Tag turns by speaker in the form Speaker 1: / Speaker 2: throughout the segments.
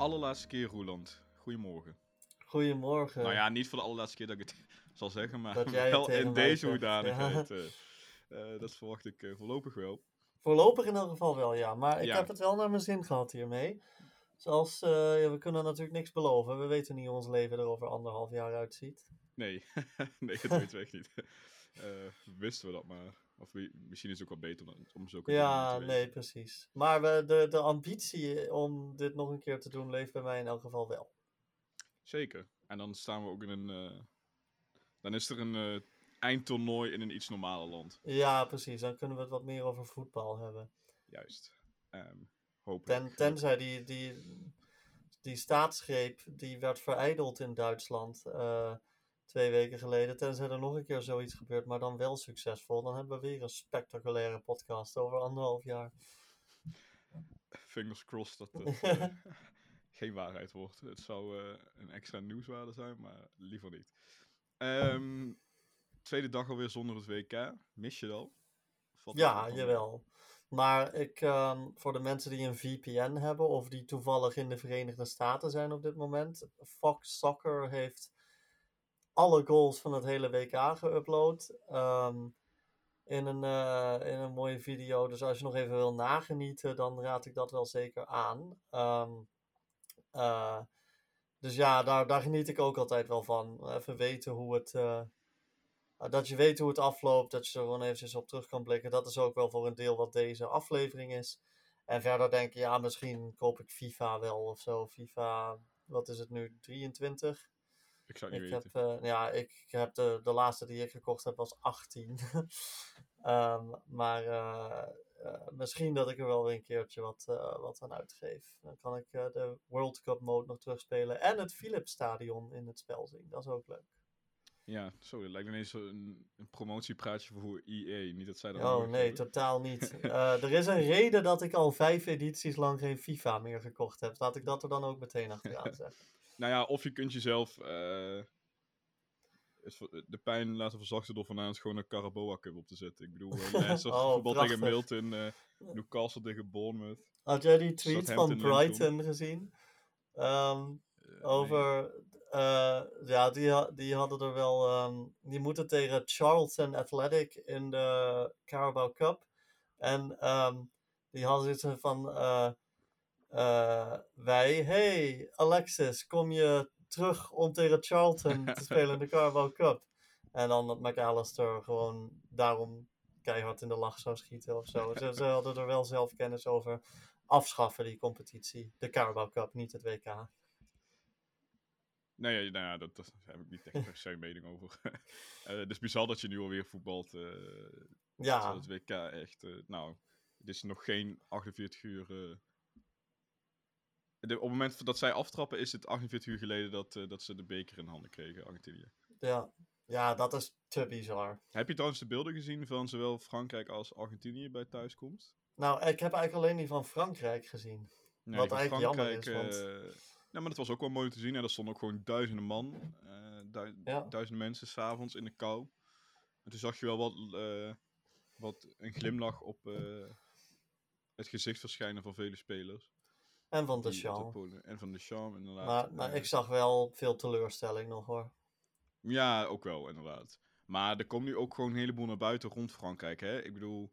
Speaker 1: allerlaatste keer, Roeland. Goedemorgen.
Speaker 2: Goedemorgen.
Speaker 1: Nou ja, niet voor de allerlaatste keer dat ik het zal zeggen, maar wel in deze hoedanigheid. eh, eh, dat verwacht ik eh, voorlopig wel.
Speaker 2: Voorlopig in elk geval wel, ja. Maar ik
Speaker 1: Ja.
Speaker 2: heb het wel naar mijn zin gehad hiermee. Zoals, ja, we kunnen natuurlijk niks beloven. We weten niet hoe ons leven er over anderhalf jaar uitziet.
Speaker 1: Nee, nee, dat weten we echt niet. Wisten we dat maar. Of misschien is het ook wel beter om, om zulke
Speaker 2: Ja,
Speaker 1: te
Speaker 2: nee, precies. Maar we, de, de ambitie om dit nog een keer te doen leeft bij mij in elk geval wel.
Speaker 1: Zeker. En dan staan we ook in een... eh, dan is er een eh, eindtoernooi in een iets normaler land.
Speaker 2: Ja, precies. Dan kunnen we het wat meer over voetbal hebben.
Speaker 1: Juist. Ehm hopelijk.
Speaker 2: Ten, tenzij die, die, die staatsgreep die werd verijdeld in Duitsland eh, twee weken geleden. Tenzij er nog een keer zoiets gebeurt, maar dan wel succesvol. Dan hebben we weer een spectaculaire podcast over anderhalf jaar.
Speaker 1: Fingers crossed dat het eh, geen waarheid wordt. Het zou eh, een extra nieuwswaarde zijn, maar liever niet. Ehm, tweede dag alweer zonder het WK. Mis je dat
Speaker 2: Ja,
Speaker 1: wel?
Speaker 2: jawel. Maar ik, ehm, voor de mensen die een VPN hebben of die toevallig in de Verenigde Staten zijn op dit moment, Fox Soccer heeft alle goals van het hele WK geüpload ehm, in, een, eh, in een mooie video. Dus als je nog even wil nagenieten, dan raad ik dat wel zeker aan. Ehm, eh, dus ja, daar, daar geniet ik ook altijd wel van. Even weten hoe het. eh, dat je weet hoe het afloopt, dat je er gewoon eventjes op terug kan blikken. Dat is ook wel voor een deel wat deze aflevering is. En verder denk je, ja, misschien koop ik FIFA wel of zo. FIFA, wat is het nu, 23?
Speaker 1: Ik zou het
Speaker 2: Ik
Speaker 1: niet
Speaker 2: heb,
Speaker 1: weten.
Speaker 2: eh, ja, ik heb de, de laatste die ik gekocht heb was 18. Ehm, maar eh, eh, misschien dat ik er wel weer een keertje wat, wat aan uitgeef. Dan kan ik de World Cup mode nog terugspelen. En het Philips Stadion in het spel zien. Dat is ook leuk.
Speaker 1: Ja, zo, het lijkt ineens een, een promotiepraatje voor EA. Niet dat zij dat
Speaker 2: Oh nee,
Speaker 1: hebben.
Speaker 2: totaal niet. Er is een reden dat ik al vijf edities lang geen FIFA meer gekocht heb. Laat ik dat er dan ook meteen achteraan zeggen.
Speaker 1: Nou ja, of je kunt jezelf eh, de pijn laten verzachten door vanavond gewoon een Caraboa Cup op te zetten. Ik bedoel, uh, Leicester
Speaker 2: Oh,
Speaker 1: voetbal tegen. Milton, eh, Newcastle tegen Bournemouth.
Speaker 2: Had jij die tweet van Brighton gezien? Ehm,
Speaker 1: Eh,
Speaker 2: over. eh, ja, die, die hadden er wel. ehm, die moeten tegen Charlton Athletic in de Carabao Cup. En ehm, die hadden zoiets van. Eh, wij, hey Alexis, kom je terug om tegen Charlton te spelen in de Carabao Cup? En dan dat McAllister gewoon daarom keihard in de lach zou schieten of zo. Ze, ze hadden er wel zelf kennis over. Afschaffen die competitie. De Carabao Cup, niet het WK.
Speaker 1: Nee, ja, nou ja, dat, dat heb ik niet echt per se mening over. Eh, het is bizar dat je nu alweer voetbalt. eh
Speaker 2: Ja,
Speaker 1: het WK echt, nou, het is nog geen 48 uur. De, op het moment dat zij aftrappen is het 48 uur geleden dat, eh, dat ze de beker in handen kregen, Argentinië.
Speaker 2: ja. ja, dat is te bizar.
Speaker 1: Heb je trouwens de beelden gezien van zowel Frankrijk als Argentinië bij thuiskomst?
Speaker 2: Nou, ik heb eigenlijk alleen die van Frankrijk gezien.
Speaker 1: Nee,
Speaker 2: Wat eigenlijk jammer is, want-
Speaker 1: nou, maar dat was ook wel mooi te zien. Hè? Er stonden ook gewoon duizenden man, eh, du-
Speaker 2: Ja.
Speaker 1: duizenden mensen s'avonds in de kou. En toen zag je wel wat, wat een glimlach op het gezicht verschijnen van vele spelers.
Speaker 2: En van de
Speaker 1: podium- En van de inderdaad.
Speaker 2: Maar, maar
Speaker 1: Eh,
Speaker 2: ik zag wel veel teleurstelling nog hoor.
Speaker 1: Ja, ook wel, inderdaad. Maar er komt nu ook gewoon een heleboel naar buiten rond Frankrijk. Hè? Ik bedoel,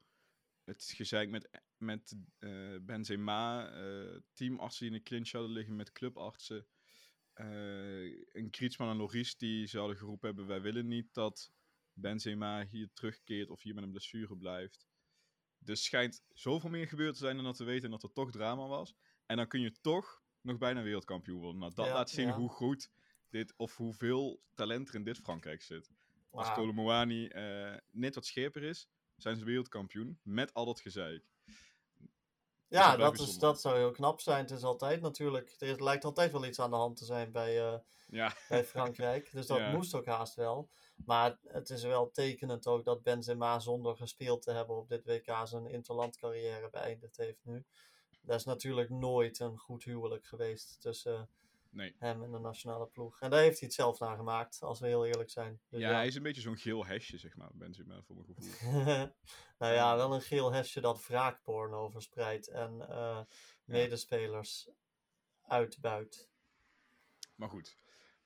Speaker 1: het gezeik met, met eh, Benzema, eh, teamartsen die in de clinch hadden liggen met clubartsen. eh een Griezmann en Loris die zouden geroepen hebben, wij willen niet dat Benzema hier terugkeert of hier met een blessure blijft. Er schijnt zoveel meer gebeurd te zijn dan dat we weten en dat er toch drama was. En dan kun je toch nog bijna wereldkampioen worden. Nou, dat
Speaker 2: Ja,
Speaker 1: laat zien
Speaker 2: ja.
Speaker 1: hoe goed dit, of hoeveel talent er in dit Frankrijk zit. Als. Colomboani eh net wat scherper is, zijn ze wereldkampioen met al dat gezeik.
Speaker 2: Ja,
Speaker 1: dat
Speaker 2: is, dat zou heel knap zijn. Het is altijd natuurlijk. Er lijkt altijd wel iets aan de hand te zijn bij, eh,
Speaker 1: Ja,
Speaker 2: bij Frankrijk. Dus dat
Speaker 1: Ja.
Speaker 2: moest ook haast wel. Maar het is wel tekenend ook dat Benzema zonder gespeeld te hebben op dit WK zijn interlandcarrière beëindigd heeft nu. Dat is natuurlijk nooit een goed huwelijk geweest tussen
Speaker 1: nee.
Speaker 2: hem en de nationale ploeg. En daar heeft hij het zelf naar gemaakt, als we heel eerlijk zijn. Dus
Speaker 1: Ja, hij is een beetje zo'n geel hesje, zeg maar, Benzema, voor mijn gevoel.
Speaker 2: nou ja, wel een geel hesje dat wraakporno verspreidt en eh, medespelers uitbuit.
Speaker 1: Maar goed.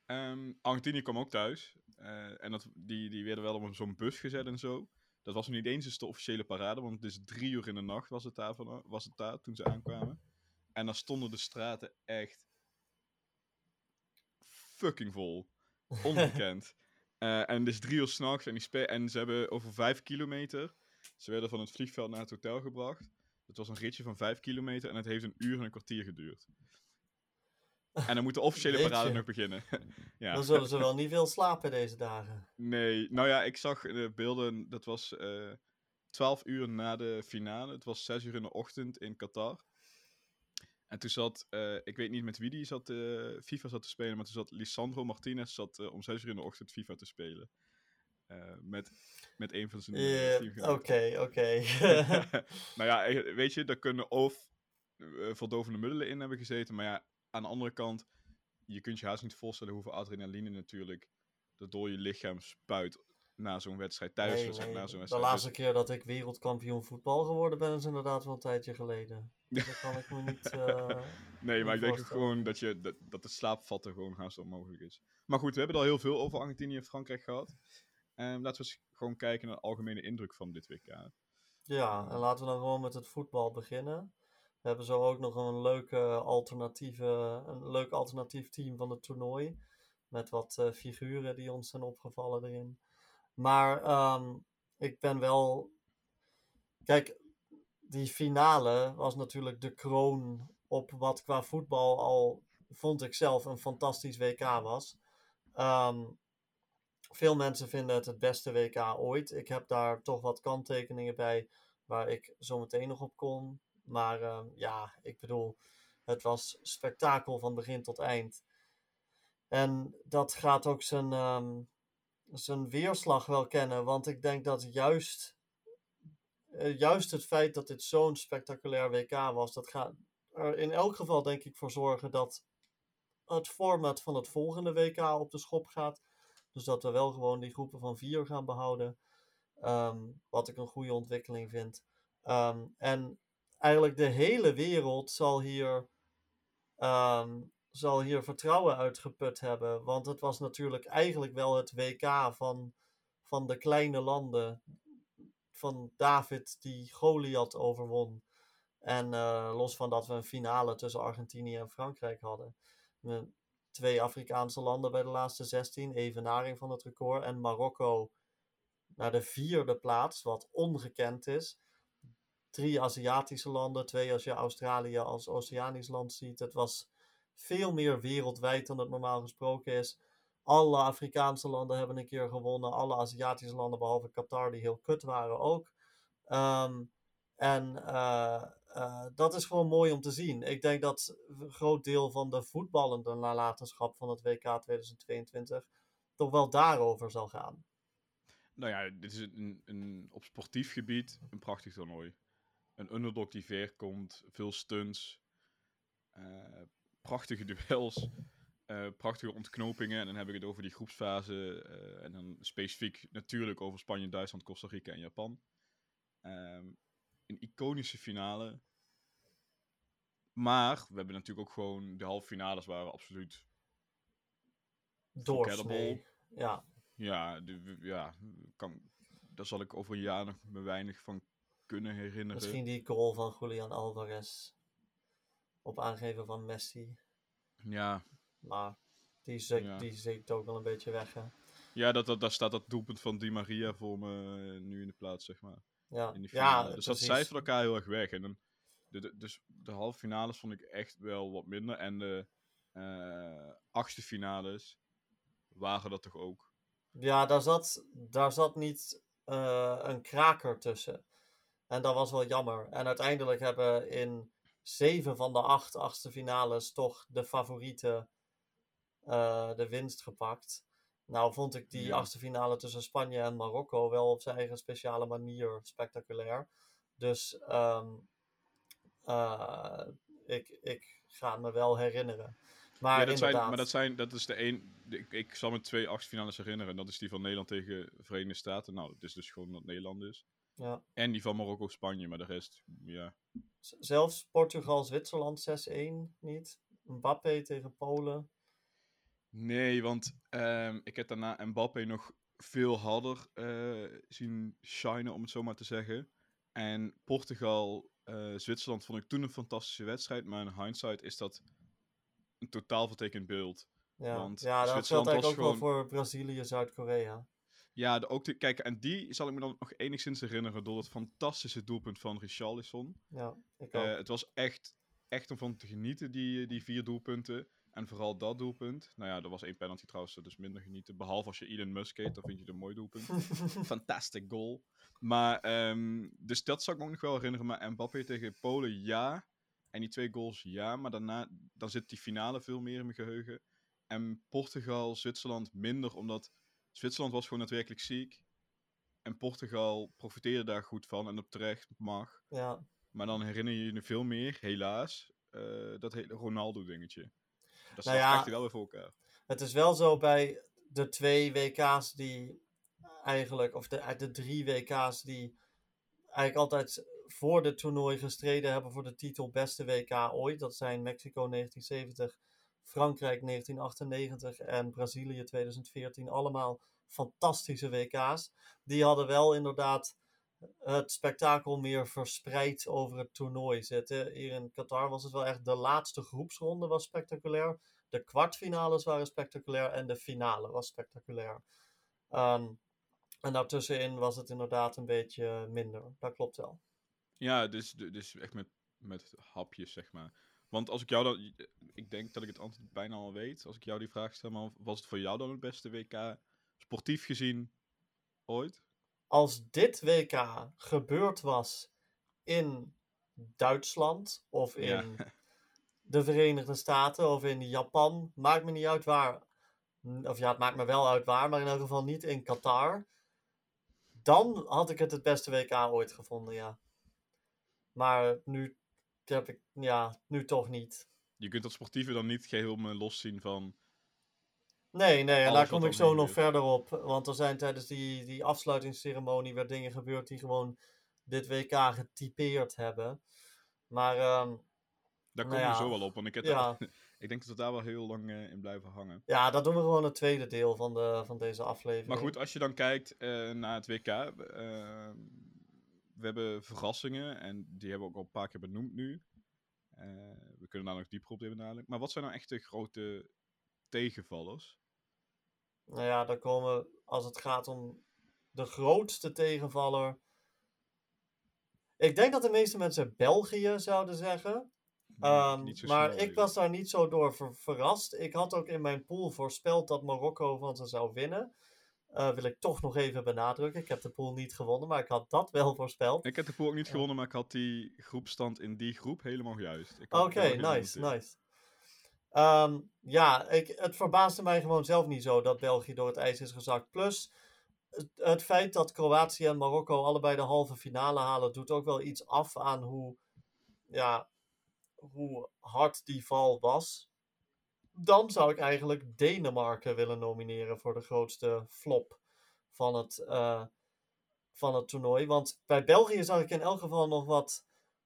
Speaker 1: Ehm, Argentinië kwam ook thuis. Eh, en dat, die, die werden wel op zo'n bus gezet en zo. Dat was niet eens de officiële parade, want het is drie uur in de nacht was het daar, van, was het daar toen ze aankwamen. En dan stonden de straten echt fucking vol. Ongekend. Eh, en het is drie uur s'nachts en, die en ze hebben over vijf kilometer. Ze werden van het vliegveld naar het hotel gebracht. Het was een ritje van vijf kilometer en het heeft een uur en een kwartier geduurd. En dan moet de officiële parade nog beginnen.
Speaker 2: ja. Dan zullen ze wel niet veel slapen deze dagen.
Speaker 1: Nee, nou ja, ik zag de beelden, dat was uh, eh, 12 uur na de finale. Het was 6 uur in de ochtend in Qatar. En toen zat, uh, ik weet niet met wie die zat, uh, FIFA zat te spelen, maar toen zat Lisandro Martinez zat, uh, om 6 uur in de ochtend FIFA te spelen. met, met een van zijn
Speaker 2: yeah, Oké, oké.
Speaker 1: nou ja, weet je, daar kunnen of verdovende middelen in hebben gezeten, maar ja, aan de andere kant, je kunt je haast niet voorstellen hoeveel adrenaline natuurlijk dat door je lichaam spuit na zo'n wedstrijd thuis. Nee,
Speaker 2: nee. Na zo'n wedstrijd. De laatste keer dat ik wereldkampioen voetbal geworden ben, is inderdaad wel een tijdje geleden. Dus dat kan ik me niet. Uh,
Speaker 1: nee, maar ik denk gewoon dat, je, dat, dat de slaapvatten gewoon haast onmogelijk is. Maar goed, we hebben al heel veel over Argentinië en Frankrijk gehad. Um, laten we eens gewoon kijken naar de algemene indruk van dit WK.
Speaker 2: Ja, en laten we dan gewoon met het voetbal beginnen. We hebben zo ook nog een leuke alternatieve, een leuk alternatief team van het toernooi. Met wat uh, figuren die ons zijn opgevallen erin. Maar um, ik ben wel. Kijk, die finale was natuurlijk de kroon op wat qua voetbal al, vond ik zelf, een fantastisch WK was. Um, veel mensen vinden het het beste WK ooit. Ik heb daar toch wat kanttekeningen bij waar ik zo meteen nog op kom. Maar um, ja, ik bedoel, het was spektakel van begin tot eind. En dat gaat ook zijn, um, zijn weerslag wel kennen. Want ik denk dat juist, uh, juist het feit dat dit zo'n spectaculair WK was, dat gaat er in elk geval denk ik voor zorgen dat het format van het volgende WK op de schop gaat. Dus dat we wel gewoon die groepen van vier gaan behouden. Um, wat ik een goede ontwikkeling vind. En eigenlijk de hele wereld zal hier, um, zal hier vertrouwen uitgeput hebben. Want het was natuurlijk eigenlijk wel het WK van, van de kleine landen. Van David die Goliath overwon. En uh, los van dat we een finale tussen Argentinië en Frankrijk hadden. twee Afrikaanse landen bij de laatste 16, evenaring van het record. En Marokko naar de vierde plaats, wat ongekend is drie Aziatische landen, twee als je Australië als Oceanisch land ziet. Het was veel meer wereldwijd dan het normaal gesproken is. Alle Afrikaanse landen hebben een keer gewonnen. Alle Aziatische landen, behalve Qatar, die heel kut waren ook. Um, en uh, uh, dat is gewoon mooi om te zien. Ik denk dat een groot deel van de voetballende nalatenschap van het WK 2022 toch wel daarover zal gaan.
Speaker 1: Nou ja, dit is een, een, op sportief gebied een prachtig toernooi een underdog die ver komt, veel stunts, uh, prachtige duels, uh, prachtige ontknopingen. En dan heb ik het over die groepsfase uh, en dan specifiek natuurlijk over Spanje, Duitsland, Costa Rica en Japan. Um, een iconische finale. Maar we hebben natuurlijk ook gewoon de halve finales waren absoluut
Speaker 2: doorsnee. Ja.
Speaker 1: Ja, de, ja kan, daar zal ik over een jaar nog me weinig van kunnen herinneren.
Speaker 2: Misschien die goal van Julian Alvarez. Op aangeven van Messi.
Speaker 1: Ja.
Speaker 2: Maar die, zit, ja. die zit ook wel een beetje weg, hè?
Speaker 1: Ja, dat, dat, daar staat dat doelpunt van Di Maria voor me eh, nu in de plaats, zeg maar.
Speaker 2: Ja,
Speaker 1: in
Speaker 2: ja
Speaker 1: Dus dat cijfert elkaar heel erg weg. En dan, de, de, dus de halve finales vond ik echt wel wat minder. En de uh, achtste finales waren dat toch ook?
Speaker 2: Ja, daar zat, daar zat niet uh, een kraker tussen. En dat was wel jammer. En uiteindelijk hebben in zeven van de acht achtste finales toch de favorieten uh, de winst gepakt. Nou vond ik die ja. achtste finale tussen Spanje en Marokko wel op zijn eigen speciale manier spectaculair. Dus um, uh, ik, ik ga me wel herinneren. Maar,
Speaker 1: ja, dat
Speaker 2: inderdaad...
Speaker 1: zijn, maar dat, zijn, dat is de één. Ik, ik zal me twee achtfinales herinneren. Dat is die van Nederland tegen Verenigde Staten. Nou, het is dus gewoon dat Nederland is.
Speaker 2: Ja.
Speaker 1: En die van Marokko-Spanje, maar de rest, ja.
Speaker 2: Zelfs Portugal-Zwitserland 6-1 niet. Mbappé tegen Polen?
Speaker 1: Nee, want ehm, ik heb daarna Mbappé nog veel harder eh, zien shinen, om het zo maar te zeggen. En Portugal, eh, Zwitserland vond ik toen een fantastische wedstrijd, maar in hindsight is dat een totaal vertekend beeld.
Speaker 2: Ja,
Speaker 1: Want
Speaker 2: ja dat geldt eigenlijk ook wel voor Brazilië, Zuid-Korea.
Speaker 1: Ja, de, ook te kijken. En die zal ik me dan nog enigszins herinneren door het fantastische doelpunt van Richarlison.
Speaker 2: Ja, ik ook.
Speaker 1: Eh, het was echt, echt om van te genieten, die, die vier doelpunten. En vooral dat doelpunt. Nou ja, er was één penalty trouwens, dus minder genieten. Behalve als je Elon Musk heet, dan vind je het een mooi doelpunt. Fantastic goal. Maar, ehm, dus dat zou ik me ook nog wel herinneren. Maar Mbappé tegen Polen, ja. En die twee goals, ja. Maar daarna, dan zit die finale veel meer in mijn geheugen. En Portugal, Zwitserland minder, omdat Zwitserland was gewoon daadwerkelijk ziek. En Portugal profiteerde daar goed van en op terecht mag.
Speaker 2: ja,
Speaker 1: Maar dan herinner je je veel meer, helaas, eh, dat hele Ronaldo-dingetje. Dat
Speaker 2: Nou
Speaker 1: staat
Speaker 2: ja,
Speaker 1: echt wel weer voor elkaar.
Speaker 2: het is wel zo bij de twee WK's die eigenlijk, of de, de drie WK's die eigenlijk altijd voor dit toernooi gestreden hebben voor de titel beste WK ooit. Dat zijn Mexico 1970, Frankrijk 1998 en Brazilië 2014. Allemaal fantastische WK's. Die hadden wel inderdaad het spektakel meer verspreid over het toernooi zitten. Hier in Qatar was het wel echt de laatste groepsronde was spectaculair. De kwartfinales waren spectaculair en de finale was spectaculair. Ehm, en daartussenin was het inderdaad een beetje minder. Dat klopt wel.
Speaker 1: Ja, dus, dus echt met, met hapjes, zeg maar. Want als ik jou dan... Ik denk dat ik het antwoord bijna al weet. Als ik jou die vraag stel, maar was het voor jou dan het beste WK sportief gezien ooit?
Speaker 2: Als dit WK gebeurd was in Duitsland of in
Speaker 1: Ja.
Speaker 2: de Verenigde Staten of in Japan, maakt me niet uit waar. Of ja, het maakt me wel uit waar, maar in elk geval niet in Qatar. Dan had ik het het beste WK ooit gevonden, ja. Maar nu heb ik, ja, nu toch niet.
Speaker 1: Je kunt dat sportieve dan niet geheel me loszien van...
Speaker 2: Nee, nee, en daar kom ik zo nog verder op. Want er zijn tijdens die, die afsluitingsceremonie weer dingen gebeurd die gewoon dit WK getypeerd hebben. Maar ehm,
Speaker 1: Daar
Speaker 2: Nou
Speaker 1: kom je
Speaker 2: ja,
Speaker 1: zo wel op, want ik, heb
Speaker 2: ja.
Speaker 1: daar- ik denk dat we daar wel heel lang eh, in blijven hangen.
Speaker 2: ja, dat doen we gewoon het tweede deel van, de, van deze aflevering.
Speaker 1: Maar goed, als je dan kijkt eh, naar het WK. eh, we hebben verrassingen en die hebben we ook al een paar keer benoemd nu. Eh, we kunnen daar nog dieper op in dadelijk. Maar wat zijn nou echt de grote tegenvallers?
Speaker 2: Nou ja, dan komen, als het gaat om de grootste tegenvaller. Ik denk dat de meeste mensen België zouden zeggen. Ehm,
Speaker 1: zo
Speaker 2: maar ik was daar niet zo door ver- verrast. Ik had ook in mijn pool voorspeld dat Marokko van ze zou winnen. Eh, wil ik toch nog even benadrukken. Ik heb de pool niet gewonnen, maar ik had dat wel voorspeld.
Speaker 1: Ik heb de pool ook niet gewonnen, maar ik had die groepstand in die groep helemaal juist.
Speaker 2: Oké, nice, nice. Ehm, ja, ik, het verbaasde mij gewoon zelf niet zo dat België door het ijs is gezakt. Plus, het, het feit dat Kroatië en Marokko allebei de halve finale halen, doet ook wel iets af aan hoe, ja, hoe hard die val was. Dan zou ik eigenlijk Denemarken willen nomineren voor de grootste flop van het, eh, van het toernooi. Want bij België zag ik in elk geval nog wat,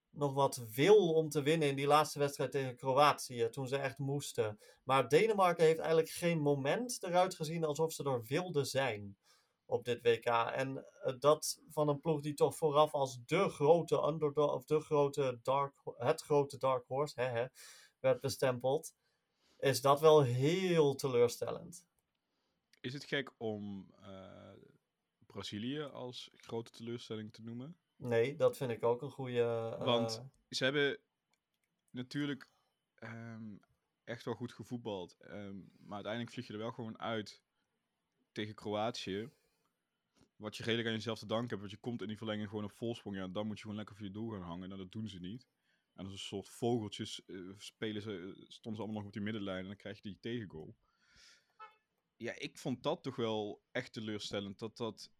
Speaker 2: nog wat wil om te winnen in die laatste wedstrijd tegen Kroatië. Toen ze echt moesten. Maar Denemarken heeft eigenlijk geen moment eruit gezien alsof ze er wilden zijn op dit WK. En eh, dat van een ploeg die toch vooraf als de grote underdog, of de grote dark, het grote dark horse, hè, hè, werd bestempeld. Is dat wel heel teleurstellend.
Speaker 1: Is het gek om eh, Brazilië als grote teleurstelling te noemen?
Speaker 2: Nee, dat vind ik ook een goede. eh,
Speaker 1: Want ze hebben natuurlijk ehm, echt wel goed gevoetbald. ehm, maar uiteindelijk vlieg je er wel gewoon uit tegen Kroatië. Wat je redelijk aan jezelf te danken hebt. Want je komt in die verlenging gewoon op volsprong. Ja, dan moet je gewoon lekker voor je doel gaan hangen. Nou, dat doen ze niet. En als een soort vogeltjes eh, spelen ze, stonden ze allemaal nog op die middenlijn. En dan krijg je die tegengoal. Ja, ik vond dat toch wel echt teleurstellend. Dat dat...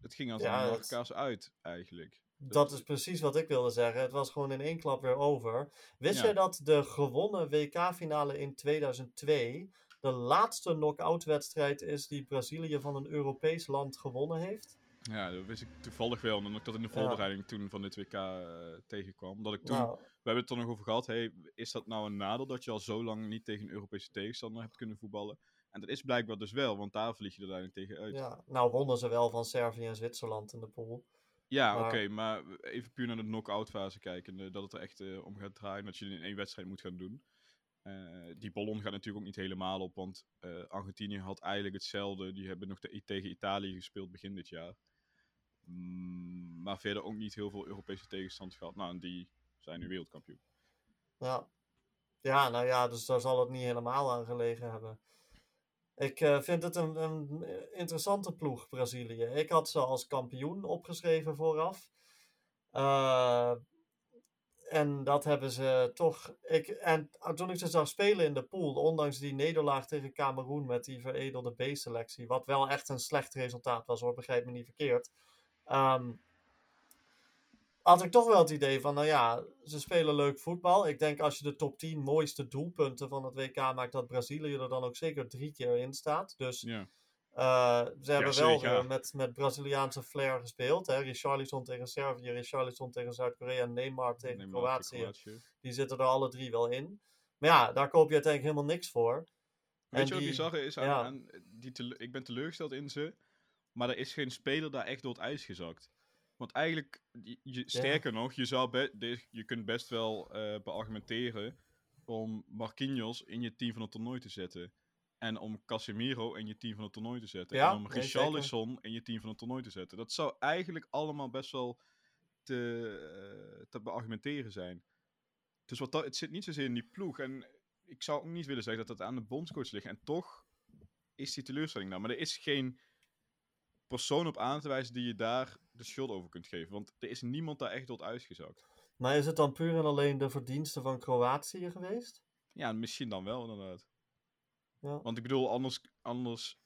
Speaker 1: Het ging als
Speaker 2: Ja,
Speaker 1: een
Speaker 2: dat-
Speaker 1: uit, eigenlijk.
Speaker 2: Dat is precies wat ik wilde zeggen. Het was gewoon in één klap weer over. Wist
Speaker 1: Ja.
Speaker 2: jij dat de gewonnen WK-finale in 2002 de laatste knock-out wedstrijd is die Brazilië van een Europees land gewonnen heeft?
Speaker 1: Ja, dat wist ik toevallig wel, omdat ik dat in de
Speaker 2: Ja.
Speaker 1: voorbereiding toen van dit WK eh, tegenkwam. Dat ik toen,
Speaker 2: Nou,
Speaker 1: we hebben het er nog over gehad, hey, is dat nou een nadeel dat je al zo lang niet tegen een Europese tegenstander hebt kunnen voetballen? En dat is blijkbaar dus wel, want daar vlieg je er uiteindelijk tegen uit. Ja,
Speaker 2: ja, nou wonnen ze wel van Servië en Zwitserland in de pool.
Speaker 1: oké,
Speaker 2: Maar-
Speaker 1: maar even puur naar de knock-out fase kijken, dat het er echt eh, om gaat draaien, dat je het in één wedstrijd moet gaan doen. Eh, die ballon gaat natuurlijk ook niet helemaal op, want Argentinië had eigenlijk hetzelfde. Die hebben nog de, tegen Italië gespeeld begin dit jaar. Mm, maar verder ook niet heel veel Europese tegenstand gehad. Nou, en die zijn nu wereldkampioen.
Speaker 2: Ja. ja, nou ja, dus daar zal het niet helemaal aan gelegen hebben. Ik eh, vind het een, een interessante ploeg, Brazilië. Ik had ze als kampioen opgeschreven vooraf. Eh, en dat hebben ze toch. Ik, en toen ik ze zag spelen in de pool, ondanks die nederlaag tegen Cameroen met die veredelde B-selectie, wat wel echt een slecht resultaat was hoor, begrijp me niet verkeerd. Ehm, had ik toch wel het idee van, nou ja, ze spelen leuk voetbal. Ik denk als je de top 10 mooiste doelpunten van het WK maakt, dat Brazilië er dan ook zeker drie keer in staat. Dus
Speaker 1: Ja,
Speaker 2: eh, ze hebben wel met, met Braziliaanse flair gespeeld. Hè? Richarlison tegen Servië, Richarlison tegen Zuid-Korea, Neymar tegen Kroatië.
Speaker 1: Kroatië.
Speaker 2: Die zitten er alle drie wel in. Maar ja, daar koop je uiteindelijk helemaal niks voor.
Speaker 1: Weet
Speaker 2: En
Speaker 1: je wat
Speaker 2: die-
Speaker 1: bizarre is? Aan,
Speaker 2: ja.
Speaker 1: aan die ik ben teleurgesteld in ze, maar er is geen speler daar echt door het ijs gezakt. Want eigenlijk, je, sterker nog, je, zou be- je kunt best wel eh beargumenteren om Marquinhos in je team van het toernooi te zetten. En om Casemiro in je team van het toernooi te zetten.
Speaker 2: Ja,
Speaker 1: en om
Speaker 2: nee.
Speaker 1: Richarlison in je team van het toernooi te zetten. Dat zou eigenlijk allemaal best wel te, eh, te beargumenteren zijn. Dus wat dat, het zit niet zozeer in die ploeg. En ik zou ook niet willen zeggen dat het aan de bondscoach ligt. En toch is die teleurstelling daar. Maar er is geen persoon op aan te wijzen die je daar de schuld over kunt geven. Want er is niemand daar echt door het ijs gezakt.
Speaker 2: Maar is het dan puur en alleen de verdiensten van Kroatië geweest?
Speaker 1: Ja, misschien dan wel, inderdaad.
Speaker 2: Ja.
Speaker 1: Want ik bedoel, anders... anders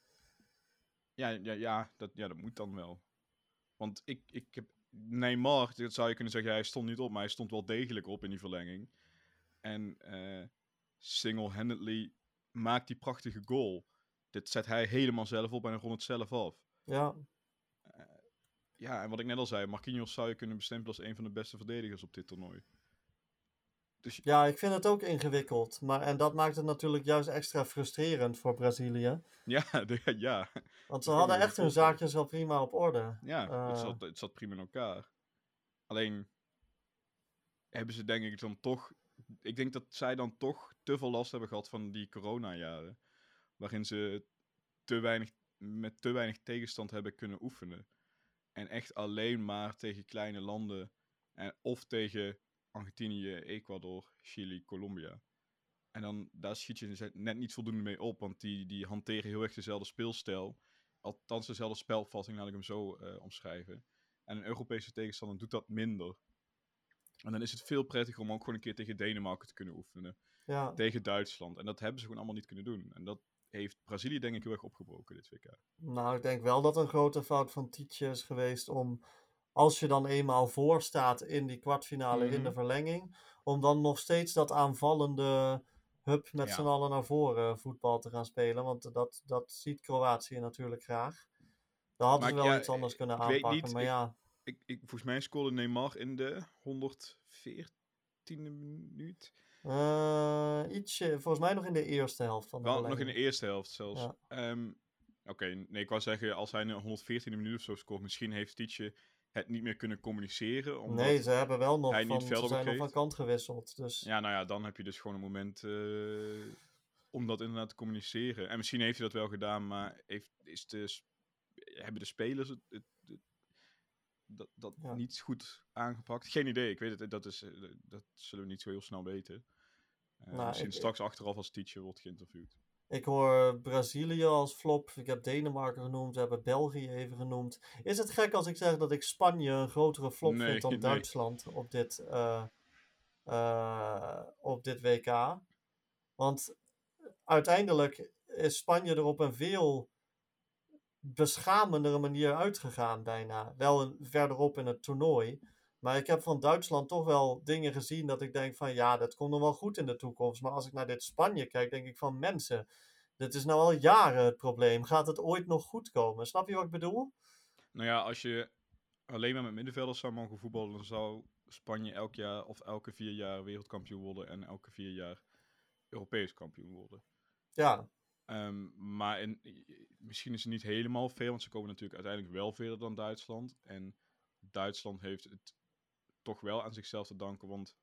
Speaker 1: ja, ja, ja, dat, ja, dat moet dan wel. Want ik, ik heb... Neymar, dat zou je kunnen zeggen, hij stond niet op, maar hij stond wel degelijk op in die verlenging. En eh single-handedly maakt die prachtige goal. Dit zet hij helemaal zelf op en hij rond het zelf af.
Speaker 2: Ja,
Speaker 1: Ja, en wat ik net al zei, Marquinhos zou je kunnen bestempelen als een van de beste verdedigers op dit toernooi. Dus
Speaker 2: ja, ik vind het ook ingewikkeld. Maar, en dat maakt het natuurlijk juist extra frustrerend voor Brazilië.
Speaker 1: ja, de- ja,
Speaker 2: Want ze hadden echt hun zaakjes wel prima op orde.
Speaker 1: ja het,
Speaker 2: Eh.
Speaker 1: zat, het zat prima in elkaar. Alleen hebben ze denk ik dan toch... Ik denk dat zij dan toch te veel last hebben gehad van die coronajaren. Waarin ze te weinig, met te weinig tegenstand hebben kunnen oefenen. En echt alleen maar tegen kleine landen. En, of tegen Argentinië, Ecuador, Chili, Colombia. En dan, daar schiet je ze net niet voldoende mee op. Want die, die hanteren heel erg dezelfde speelstijl. Althans dezelfde spelvatting, laat ik hem zo eh, omschrijven. En een Europese tegenstander doet dat minder. En dan is het veel prettiger om ook gewoon een keer tegen Denemarken te kunnen oefenen.
Speaker 2: Ja,
Speaker 1: Tegen Duitsland. En dat hebben ze gewoon allemaal niet kunnen doen. En dat heeft Brazilië denk ik heel erg opgebroken dit WK.
Speaker 2: nou, ik denk wel dat een grote fout van Tietje is geweest om, als je dan eenmaal voor staat in die kwartfinale in de
Speaker 1: Mhm.
Speaker 2: verlenging, om dan nog steeds dat aanvallende hub met
Speaker 1: Ja.
Speaker 2: z'n allen naar voren voetbal te gaan spelen. Want dat, dat ziet Kroatië natuurlijk graag. Daar hadden ze wel
Speaker 1: ja,
Speaker 2: iets anders kunnen
Speaker 1: ik weet
Speaker 2: aanpakken.
Speaker 1: niet,
Speaker 2: maar
Speaker 1: ik-
Speaker 2: ja,
Speaker 1: Ik, ik, volgens mij scoorde Neymar in de 114e minuut.
Speaker 2: Ietsje, volgens mij nog in de eerste helft van de
Speaker 1: Wel, nog in de eerste helft zelfs.
Speaker 2: Ja.
Speaker 1: Ehm, Oké, nee, ik wou zeggen, als hij in de 114e minuut of zo scoort, misschien heeft Tietje het niet meer kunnen communiceren. Omdat...
Speaker 2: Nee, ze hebben wel nog
Speaker 1: hij
Speaker 2: van, ze zijn nog van kant gewisseld. Dus
Speaker 1: Ja, nou ja, dan heb je dus gewoon een moment eh, om dat inderdaad te communiceren. En misschien heeft hij dat wel gedaan, maar heeft, is de, hebben de spelers het, het, het- dat, dat
Speaker 2: Ja.
Speaker 1: niet goed aangepakt? Geen idee, ik weet het, dat, is, eh, dat zullen we niet zo heel snel weten. Eh,
Speaker 2: Nou,
Speaker 1: misschien
Speaker 2: ik-
Speaker 1: straks achteraf als teacher wordt geïnterviewd.
Speaker 2: Ik hoor Brazilië als flop. Ik heb Denemarken genoemd. We hebben België even genoemd. Is het gek als ik zeg dat ik Spanje een grotere flop
Speaker 1: Nee,
Speaker 2: vind dan
Speaker 1: nee.
Speaker 2: Duitsland op dit, eh, eh, op dit WK? Want uiteindelijk is Spanje er op een veel beschamendere manier uitgegaan, bijna. Wel een, verderop in het toernooi. Maar ik heb van Duitsland toch wel dingen gezien dat ik denk van ja, dat komt nog wel goed in de toekomst. Maar als ik naar dit Spanje kijk, denk ik van mensen, dit is nou al jaren het probleem. Gaat het ooit nog goed komen? Snap je wat ik bedoel?
Speaker 1: Nou ja, als je alleen maar met middenvelders zou mogen voetballen, dan zou Spanje elk jaar of elke vier jaar wereldkampioen worden en elke vier jaar Europees kampioen worden.
Speaker 2: Ja,
Speaker 1: Ehm, maar in, misschien is het niet helemaal veel, want ze komen natuurlijk uiteindelijk wel verder dan Duitsland. En Duitsland heeft het toch wel aan zichzelf te danken, want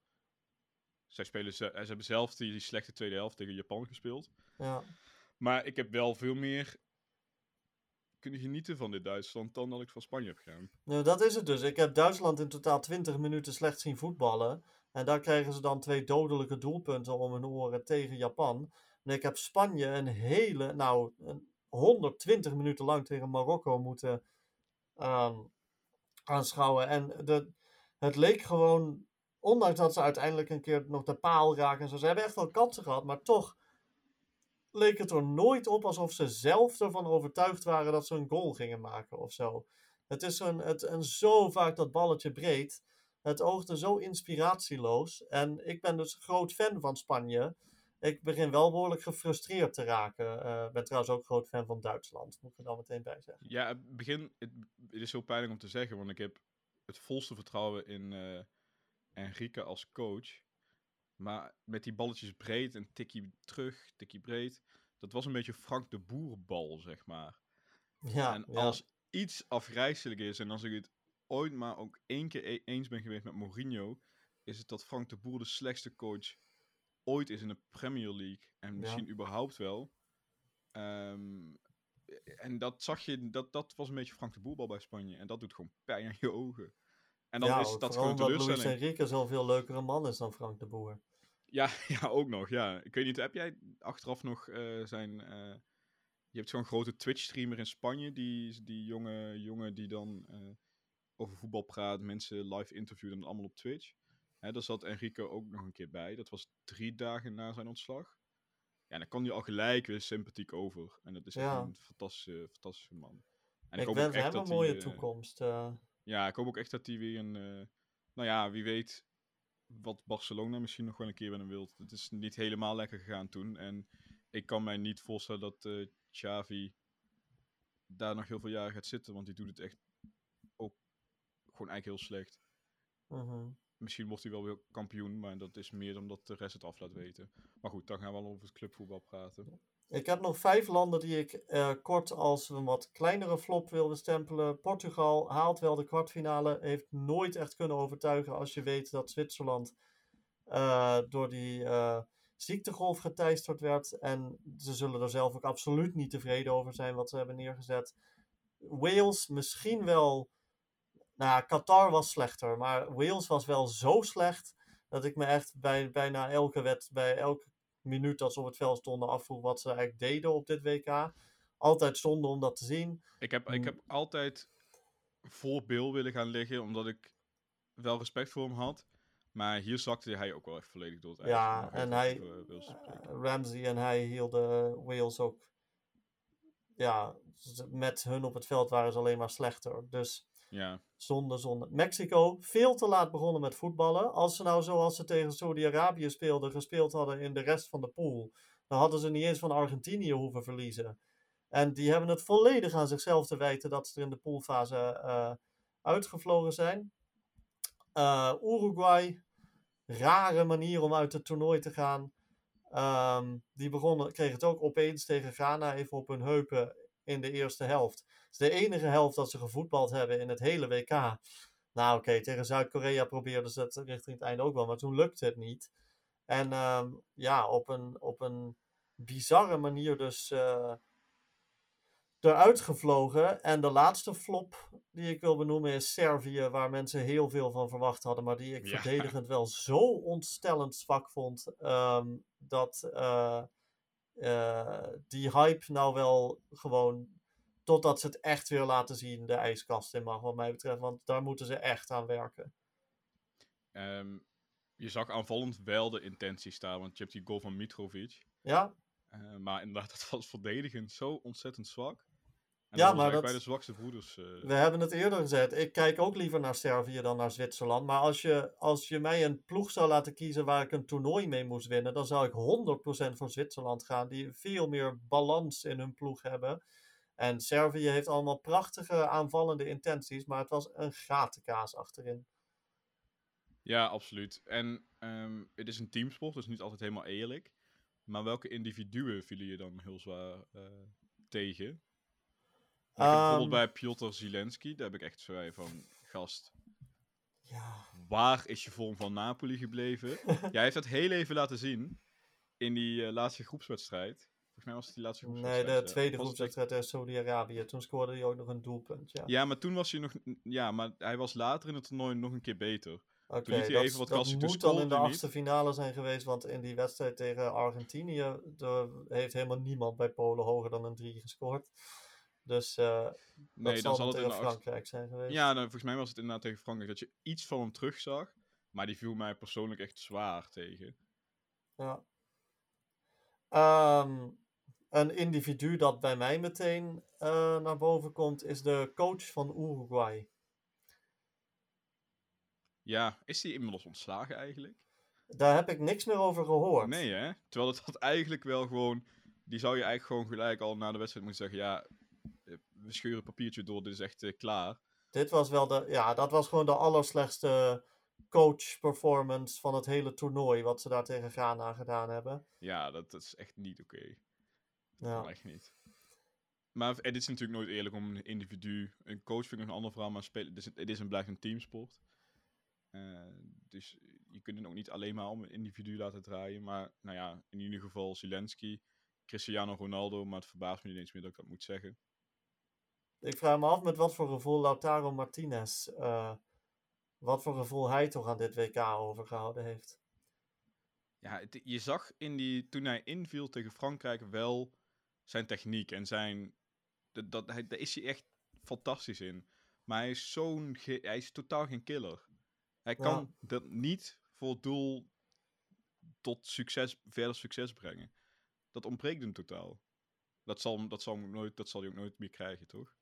Speaker 1: zij spelen ze, ze hebben zelf die, die slechte tweede helft tegen Japan gespeeld.
Speaker 2: ja.
Speaker 1: Maar ik heb wel veel meer kunnen genieten van dit Duitsland dan dat ik van Spanje heb gedaan.
Speaker 2: Nou, dat is het dus. Ik heb Duitsland in totaal 20 minuten slecht zien voetballen. En daar krijgen ze dan twee dodelijke doelpunten om hun oren tegen Japan. En ik heb Spanje een hele, nou, een 120 minuten lang tegen Marokko moeten ehm, aanschouwen. En de, het leek gewoon, ondanks dat ze uiteindelijk een keer nog de paal raken en. Ze hebben echt wel kansen gehad, maar toch leek het er nooit op alsof ze zelf ervan overtuigd waren dat ze een goal gingen maken of zo. Het is een, het, en zo vaak dat balletje breed. Het oogde zo inspiratieloos. En ik ben dus groot fan van Spanje. Ik begin wel behoorlijk gefrustreerd te raken. Eh, Ik ben trouwens ook groot fan van Duitsland. Moet ik er dan meteen bij zeggen.
Speaker 1: Ja, het begin, het, het is heel pijnlijk om te zeggen, want ik heb het volste vertrouwen in eh Enrique als coach. Maar met die balletjes breed en tikkie terug, tikkie breed, dat was een beetje Frank de Boerbal, zeg maar.
Speaker 2: Ja,
Speaker 1: en
Speaker 2: ja.
Speaker 1: als iets afgrijzelijk is, en als ik het ooit maar ook één keer e- eens ben geweest met Mourinho, is het dat Frank de Boer de slechtste coach ooit is in de Premier League. En misschien überhaupt wel. Ehm, en dat zag je, dat, dat was een beetje Frank de Boerbal bij Spanje. En dat doet gewoon pijn aan je ogen. En dan
Speaker 2: ja,
Speaker 1: is dat gewoon
Speaker 2: omdat Luis
Speaker 1: teleurstelling.
Speaker 2: Enrique zo'n veel leukere man is dan Frank de Boer.
Speaker 1: Ja, ja, ook nog, ja. Ik weet niet, heb jij achteraf nog eh, zijn... eh, je hebt zo'n grote Twitch-streamer in Spanje, die, die jonge jongen die dan eh, over voetbal praat, mensen live interviewt en allemaal op Twitch. Hè, daar zat Enrique ook nog een keer bij. Dat was drie dagen na zijn ontslag. Ja, dan kwam hij al gelijk weer sympathiek over. En dat is echt
Speaker 2: Ja.
Speaker 1: een fantastische, fantastische man. En
Speaker 2: ik
Speaker 1: hoop
Speaker 2: wens
Speaker 1: ook echt
Speaker 2: hem een
Speaker 1: dat hij,
Speaker 2: mooie
Speaker 1: eh,
Speaker 2: toekomst. eh.
Speaker 1: ja, ik hoop ook echt dat hij weer een. eh, nou ja, wie weet wat Barcelona misschien nog wel een keer hem wilt. Het is niet helemaal lekker gegaan toen. En ik kan mij niet voorstellen dat eh Xavi daar nog heel veel jaren gaat zitten. Want die doet het echt ook gewoon eigenlijk heel slecht.
Speaker 2: mhm.
Speaker 1: Misschien wordt hij wel weer kampioen, maar dat is meer omdat de rest het af laat weten. Maar goed, dan gaan we al over het clubvoetbal praten.
Speaker 2: Ik heb nog vijf landen die ik eh, kort als een wat kleinere flop wil bestempelen. Portugal haalt wel de kwartfinale, heeft nooit echt kunnen overtuigen als je weet dat Zwitserland eh, door die eh, ziektegolf geteisterd werd. En ze zullen er zelf ook absoluut niet tevreden over zijn wat ze hebben neergezet. Wales misschien wel. Nou, ja, Qatar was slechter, maar Wales was wel zo slecht dat ik me echt bij bijna elke wet, bij elke minuut dat ze op het veld stonden afvroeg wat ze eigenlijk deden op dit WK. Altijd zonde om dat te zien.
Speaker 1: Ik heb, ik
Speaker 2: Mm.
Speaker 1: heb altijd voor Bill willen gaan liggen, omdat ik wel respect voor hem had. Maar hier zakte hij ook wel echt volledig door het.
Speaker 2: Ja, en hij-
Speaker 1: eh,
Speaker 2: Ramsey en hij hielden Wales ook. Ja, met hun op het veld waren ze alleen maar slechter. Dus
Speaker 1: Ja,
Speaker 2: zonde, zonde. Mexico, veel te laat begonnen met voetballen. Als ze nou zoals ze tegen Saudi-Arabië speelden, gespeeld hadden in de rest van de pool, dan hadden ze niet eens van Argentinië hoeven verliezen. En die hebben het volledig aan zichzelf te wijten dat ze er in de poolfase eh, uitgevlogen zijn. Eh, Uruguay, rare manier om uit het toernooi te gaan. Ehm, die begonnen, kregen het ook opeens tegen Ghana even op hun heupen in de eerste helft. Het is de enige helft dat ze gevoetbald hebben in het hele WK. Nou oké, tegen Zuid-Korea probeerden ze het richting het einde ook wel, maar toen lukte het niet. En ehm, ja, op een, op een bizarre manier dus eh, eruit gevlogen. En de laatste flop die ik wil benoemen is Servië, waar mensen heel veel van verwacht hadden, maar die ik
Speaker 1: Ja.
Speaker 2: verdedigend wel zo ontstellend zwak vond, ehm, dat eh, eh, die hype nou wel gewoon, totdat ze het echt weer laten zien, de ijskast in mag, wat mij betreft. Want daar moeten ze echt aan werken.
Speaker 1: ehm, je zag aanvallend wel de intentie staan, want je hebt die goal van Mitrovic.
Speaker 2: Ja,
Speaker 1: Eh, maar inderdaad, dat was verdedigend zo ontzettend zwak.
Speaker 2: Ja, maar dat-
Speaker 1: bij de zwakste broeders. eh,
Speaker 2: we hebben het eerder gezegd. Ik kijk ook liever naar Servië dan naar Zwitserland. Maar als je, als je mij een ploeg zou laten kiezen waar ik een toernooi mee moest winnen, dan zou ik 100% voor Zwitserland gaan. Die veel meer balans in hun ploeg hebben. En Servië heeft allemaal prachtige aanvallende intenties, maar het was een gatenkaas achterin.
Speaker 1: Ja, absoluut. En ehm, het is een teamsport, dus niet altijd helemaal eerlijk. Maar welke individuen vielen je dan heel zwaar uh, tegen? Um, bijvoorbeeld
Speaker 2: Ehm.
Speaker 1: bij Piotr Zelensky, daar heb ik echt vrij van, gast,
Speaker 2: Ja,
Speaker 1: waar is je vorm van Napoli gebleven? Jij heeft dat heel even laten zien in die eh, laatste groepswedstrijd. Volgens mij was het die laatste
Speaker 2: nee,
Speaker 1: groepswedstrijd.
Speaker 2: de
Speaker 1: ja.
Speaker 2: tweede groepswedstrijd tegen Saudi-Arabië. Toen scoorde hij ook nog een doelpunt. Ja,
Speaker 1: Ja, maar toen was hij nog... Ja, maar hij was later in het toernooi nog een keer beter.
Speaker 2: oké.
Speaker 1: liet hij
Speaker 2: dat
Speaker 1: even wat
Speaker 2: dat moet dan in de achtste finale zijn geweest, want in die wedstrijd tegen Argentinië heeft helemaal niemand bij Polen hoger dan een 3 gescoord. Dus
Speaker 1: Nee,
Speaker 2: dat
Speaker 1: dan
Speaker 2: zal
Speaker 1: zal het in
Speaker 2: tegen
Speaker 1: acht-
Speaker 2: Frankrijk zijn geweest.
Speaker 1: Ja, nou, volgens mij was het inderdaad tegen Frankrijk dat je iets van hem terugzag. Maar die viel mij persoonlijk echt zwaar tegen.
Speaker 2: Ja. Ehm, een individu dat bij mij meteen eh, naar boven komt, is de coach van Uruguay.
Speaker 1: Ja, is hij inmiddels ontslagen eigenlijk?
Speaker 2: Daar heb ik niks meer over gehoord.
Speaker 1: Nee, hè? Terwijl het had eigenlijk wel gewoon... Die zou je eigenlijk gewoon gelijk al na de wedstrijd moeten zeggen... Ja, we scheuren papiertje door, dit is echt eh, klaar.
Speaker 2: Dit was wel de, ja, dat was gewoon de allerslechtste coach performance van het hele toernooi, wat ze daar tegen Ghana gedaan hebben.
Speaker 1: Ja, dat, dat is echt niet oké. Dat
Speaker 2: Ja.
Speaker 1: kan echt niet. Maar het is natuurlijk nooit eerlijk om een individu... Een coach vind ik een ander verhaal, maar spelen, het, is, het is en blijft een teamsport. Eh, dus je kunt het ook niet alleen maar om een individu laten draaien. Maar nou ja, in ieder geval Zelensky, Cristiano Ronaldo, maar het verbaast me niet eens meer dat ik dat moet zeggen.
Speaker 2: Ik vraag me af met wat voor gevoel Lautaro Martinez, eh, wat voor gevoel hij toch aan dit WK overgehouden heeft.
Speaker 1: Ja, het- je zag in die, toen hij inviel tegen Frankrijk wel zijn techniek en zijn... Dat, dat, hij, daar is hij echt fantastisch in. Maar hij is zo'n... Hij is totaal geen killer. Hij kan dat niet voor het doel tot succes, verder succes brengen. Dat ontbreekt hem totaal. Dat zal, dat zal, hem nooit, dat zal hij ook nooit meer krijgen, toch?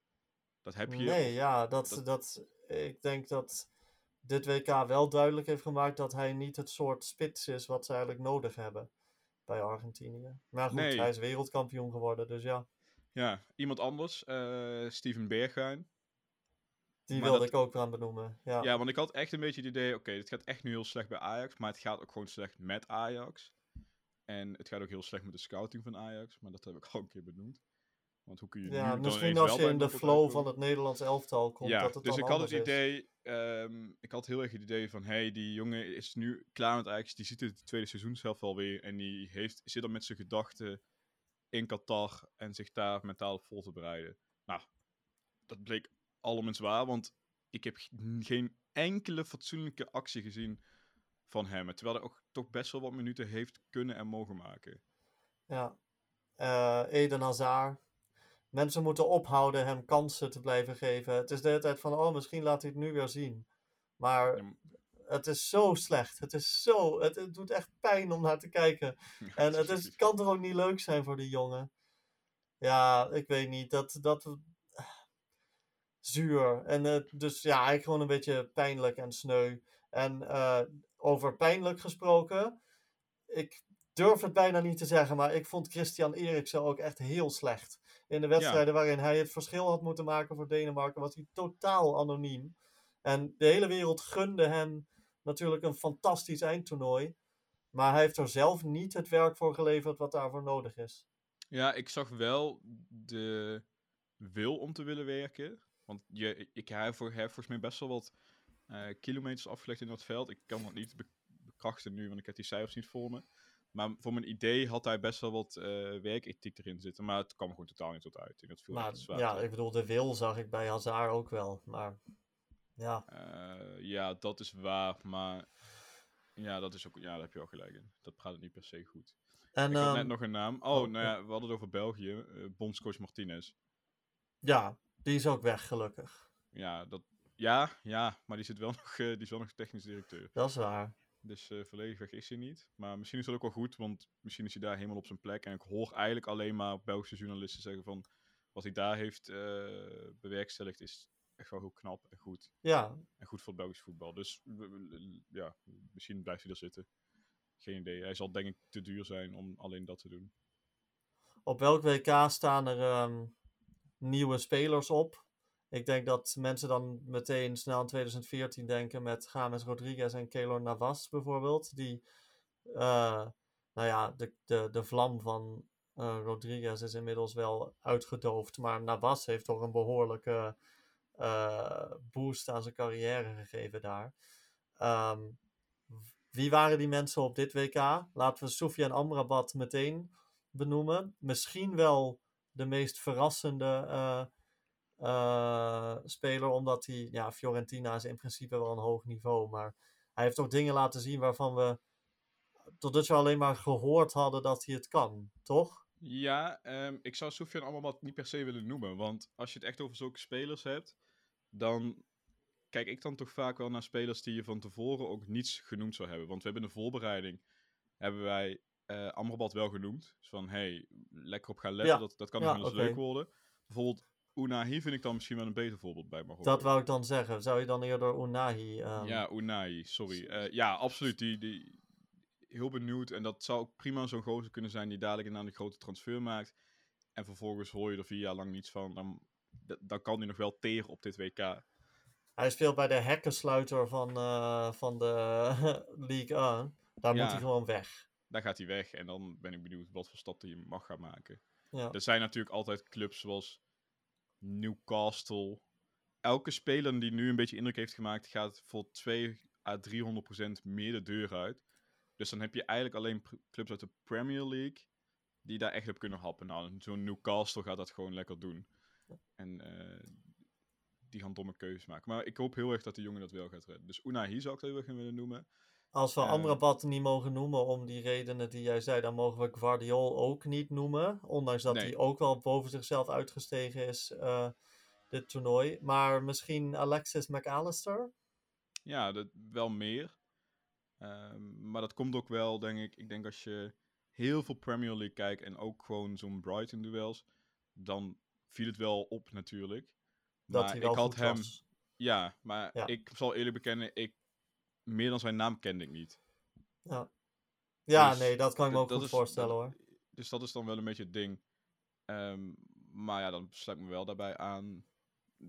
Speaker 1: Dat heb je...
Speaker 2: Nee, ja, dat,
Speaker 1: dat-
Speaker 2: dat, ik denk dat dit WK wel duidelijk heeft gemaakt dat hij niet het soort spits is wat ze eigenlijk nodig hebben bij Argentinië. Maar goed,
Speaker 1: Nee.
Speaker 2: hij is wereldkampioen geworden, dus ja,
Speaker 1: Ja, iemand anders, eh, Steven Bergwijn.
Speaker 2: die
Speaker 1: Maar
Speaker 2: wilde
Speaker 1: dat-
Speaker 2: ik ook aan benoemen. Ja,
Speaker 1: Ja, want ik had echt een beetje het idee, oké, dit gaat echt nu heel slecht bij Ajax, maar het gaat ook gewoon slecht met Ajax. En het gaat ook heel slecht met de scouting van Ajax, maar dat heb ik al een keer benoemd. Want hoe kun je nu
Speaker 2: ja
Speaker 1: dan
Speaker 2: misschien als je in de flow van het Nederlands elftal komt,
Speaker 1: ja,
Speaker 2: dat het
Speaker 1: dus
Speaker 2: dan
Speaker 1: ik had het idee, ehm, ik had heel erg het idee van, hey, die jongen is nu klaar met Ajax, die ziet het tweede seizoenshelft alweer en die heeft, zit dan met zijn gedachten in Qatar en zich daar mentaal voor te bereiden. Nou, dat bleek allemaal waar, want ik heb geen enkele fatsoenlijke actie gezien van hem. Terwijl hij ook toch best wel wat minuten heeft kunnen en mogen maken.
Speaker 2: Ja. Eh, Eden Hazard. Mensen moeten ophouden hem kansen te blijven geven. Het is de hele tijd van, oh, misschien laat hij het nu weer zien. Maar het is zo slecht. Het is zo, het, het doet echt pijn om naar te kijken. En het is, kan toch ook niet leuk zijn voor die jongen? Ja, ik weet niet. Dat, dat, zuur. En eh, dus ja, eigenlijk gewoon een beetje pijnlijk en sneu. En eh, over pijnlijk gesproken, ik durf het bijna niet te zeggen, maar ik vond Christian Eriksen ook echt heel slecht. In de wedstrijden waarin hij het verschil had moeten maken voor Denemarken, was hij totaal anoniem. En de hele wereld gunde hem natuurlijk een fantastisch eindtoernooi. Maar hij heeft er zelf niet het werk voor geleverd wat daarvoor nodig is.
Speaker 1: Ja, ik zag wel de wil om te willen werken. Want je, ik heeft voor- heeft volgens mij best wel wat eh, kilometers afgelegd in dat veld. Ik kan dat niet be- bekrachten nu, want ik heb die cijfers niet voor me. Maar voor mijn idee had hij best wel wat eh, werkethiek erin zitten. Maar het kwam gewoon totaal niet tot uit. Dat viel
Speaker 2: Maar
Speaker 1: zwaar
Speaker 2: ja, ik bedoel, de wil zag ik bij Hazard ook wel. Maar ja,
Speaker 1: Eh, ja, dat is waar. Maar ja, dat is ook, ja, daar heb je wel gelijk in. Dat praat het niet per se goed.
Speaker 2: en
Speaker 1: ik had
Speaker 2: ehm,
Speaker 1: net nog een naam. Oh,
Speaker 2: oh,
Speaker 1: nou ja, we hadden het over België. eh, bondscoach Martinez.
Speaker 2: ja, die is ook weg, gelukkig.
Speaker 1: Ja, dat, ja, ja, maar die, zit wel nog, die is wel nog technisch directeur.
Speaker 2: Dat is waar.
Speaker 1: Dus eh volledig weg is hij niet. Maar misschien is dat ook wel goed, want misschien is hij daar helemaal op zijn plek. En ik hoor eigenlijk alleen maar Belgische journalisten zeggen van... Wat hij daar heeft eh, bewerkstelligd is echt wel heel knap en goed.
Speaker 2: Ja,
Speaker 1: En goed voor het Belgisch voetbal. Dus ja, misschien blijft hij er zitten. Geen idee. Hij zal denk ik te duur zijn om alleen dat te doen.
Speaker 2: op welk WK staan er ehm, nieuwe spelers op. Ik denk dat mensen dan meteen snel in 2014 denken met James Rodriguez en Keylor Navas bijvoorbeeld. Die, uh, nou ja, de, de, de vlam van uh, Rodriguez is inmiddels wel uitgedoofd. Maar Navas heeft toch een behoorlijke uh, boost aan zijn carrière gegeven daar. Um, wie waren die mensen op dit WK? Laten we Sofia en Amrabat meteen benoemen. Misschien wel de meest verrassende uh, uh, speler, omdat hij, ja, Fiorentina is in principe wel een hoog niveau, maar hij heeft ook dingen laten zien waarvan we tot dusver alleen maar gehoord hadden dat hij het kan, toch?
Speaker 1: Ja, um, ik zou Sofian Amrabat niet per se willen noemen, want als je het echt over zulke spelers hebt, dan kijk ik dan toch vaak wel naar spelers die je van tevoren ook niets genoemd zou hebben. Want we hebben in de voorbereiding, hebben wij uh, Amrabat wel genoemd. Dus van, hey, lekker op gaan letten, dat, dat kan nog wel eens okay. leuk worden. Bijvoorbeeld Unahi vind ik dan misschien wel een beter voorbeeld bij me.
Speaker 2: Dat wou ik dan zeggen. Zou je dan eerder Unahi... Um...
Speaker 1: Ja, Unahi, sorry. Uh, ja, absoluut. Die, die, heel benieuwd. En dat zou ook prima zo'n gozer kunnen zijn die dadelijk een de grote transfer maakt. En vervolgens hoor je er vier jaar lang niets van. Dan, dan kan hij nog wel tegen op dit WK.
Speaker 2: Hij speelt bij de hekkensluiter van, uh, van de League 1. Daar ja, moet hij gewoon weg.
Speaker 1: Daar gaat hij weg. En dan ben ik benieuwd wat voor stap hij mag gaan maken. Ja. Er zijn natuurlijk altijd clubs zoals Newcastle. Elke speler die nu een beetje indruk heeft gemaakt, gaat voor 2 à 300 procent meer de deur uit. Dus dan heb je eigenlijk alleen clubs uit de Premier League die daar echt op kunnen happen. Nou, zo'n Newcastle gaat dat gewoon lekker doen. En uh, die gaan domme keuzes maken. Maar ik hoop heel erg dat de jongen dat wel gaat redden. Dus Unai zou ik dat heel erg willen noemen.
Speaker 2: Als we uh, Amrabat niet mogen noemen om die redenen die jij zei, dan mogen we Guardiol ook niet noemen. Ondanks dat nee. hij ook wel boven zichzelf uitgestegen is, uh, dit toernooi. Maar misschien Alexis McAllister?
Speaker 1: Ja, dat, wel meer. Um, maar dat komt ook wel, denk ik. Ik denk als je heel veel Premier League kijkt en ook gewoon zo'n Brighton duels, dan viel het wel op natuurlijk.
Speaker 2: Dat maar ik had hem. Was.
Speaker 1: Ja, maar ja. ik zal eerlijk bekennen, ik, meer dan zijn naam kende ik niet.
Speaker 2: Ja, ja dus, nee, dat kan ik me ook goed is, voorstellen
Speaker 1: dat,
Speaker 2: hoor.
Speaker 1: Dus dat is dan wel een beetje het ding. Um, maar ja, dan sluit ik me wel daarbij aan.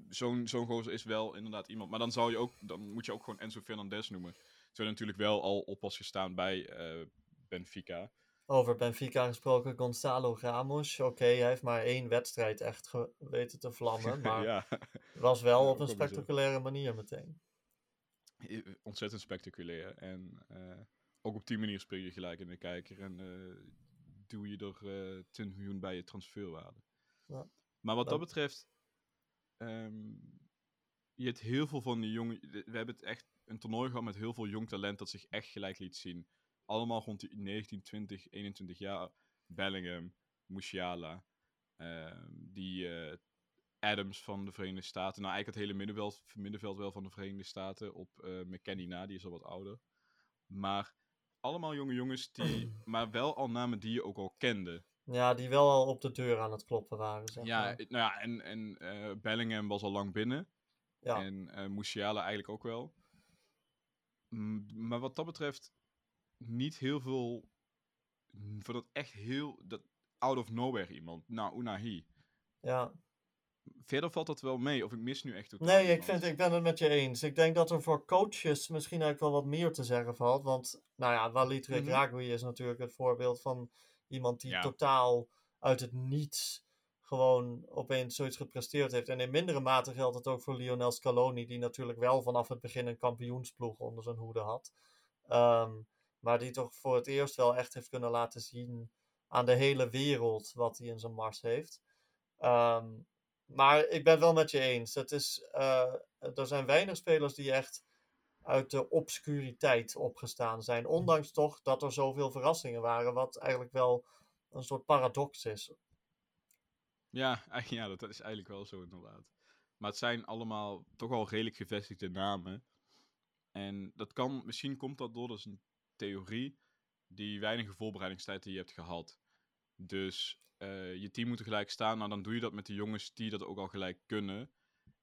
Speaker 1: Zo'n zo'n gozer is wel inderdaad iemand. Maar dan zou je ook, dan moet je ook gewoon Enzo Fernandez noemen. Terwijl natuurlijk wel al op was gestaan bij uh, Benfica.
Speaker 2: Over Benfica gesproken, Gonzalo Ramos. Oké, okay, hij heeft maar één wedstrijd echt weten te vlammen. Maar
Speaker 1: ja.
Speaker 2: was wel op een spectaculaire manier meteen.
Speaker 1: Ontzettend spectaculair. En uh, ook op die manier speel je gelijk in de kijker. En uh, doe je er uh, 20 miljoen bij je transferwaarde. Ja. Maar wat dat betreft. Um, je hebt heel veel van die jongen. We hebben het echt een toernooi gehad met heel veel jong talent dat zich echt gelijk liet zien allemaal rond die 19, 20, 21 jaar. Bellingham, Musiala, uh, die Adams van de Verenigde Staten. Nou, eigenlijk het hele middenveld, middenveld wel van de Verenigde Staten op uh, McKenny na, die is al wat ouder. Maar allemaal jonge jongens die, maar wel al namen die je ook al kende.
Speaker 2: Ja, die wel al op de deur aan het kloppen waren. Zeg
Speaker 1: ja, maar. nou ja, en, en uh, Bellingham was al lang binnen. Ja. En uh, Musiala eigenlijk ook wel. M maar wat dat betreft, niet heel veel. Voor dat echt heel. Dat out of nowhere iemand. Nou, Unahi.
Speaker 2: Ja.
Speaker 1: Verder valt dat wel mee, of ik mis nu echt ook.
Speaker 2: Nee, ik, vind, ik ben het met je eens. Ik denk dat er voor coaches misschien eigenlijk wel wat meer te zeggen valt. Want, nou ja, Walid mm -hmm. is natuurlijk het voorbeeld van iemand die ja. totaal uit het niets gewoon opeens zoiets gepresteerd heeft. En in mindere mate geldt het ook voor Lionel Scaloni, die natuurlijk wel vanaf het begin een kampioensploeg onder zijn hoede had. Um, maar die toch voor het eerst wel echt heeft kunnen laten zien aan de hele wereld wat hij in zijn mars heeft. Um, maar ik ben het wel met je eens. Het is, uh, er zijn weinig spelers die echt uit de obscuriteit opgestaan zijn. Ondanks toch dat er zoveel verrassingen waren. Wat eigenlijk wel een soort paradox is.
Speaker 1: Ja, ja dat is eigenlijk wel zo inderdaad. Maar het zijn allemaal toch wel redelijk gevestigde namen. En dat kan, misschien komt dat door, dat is een theorie die weinige voorbereidingstijd die je hebt gehad. Dus uh, je team moet er gelijk staan. Nou, dan doe je dat met de jongens die dat ook al gelijk kunnen.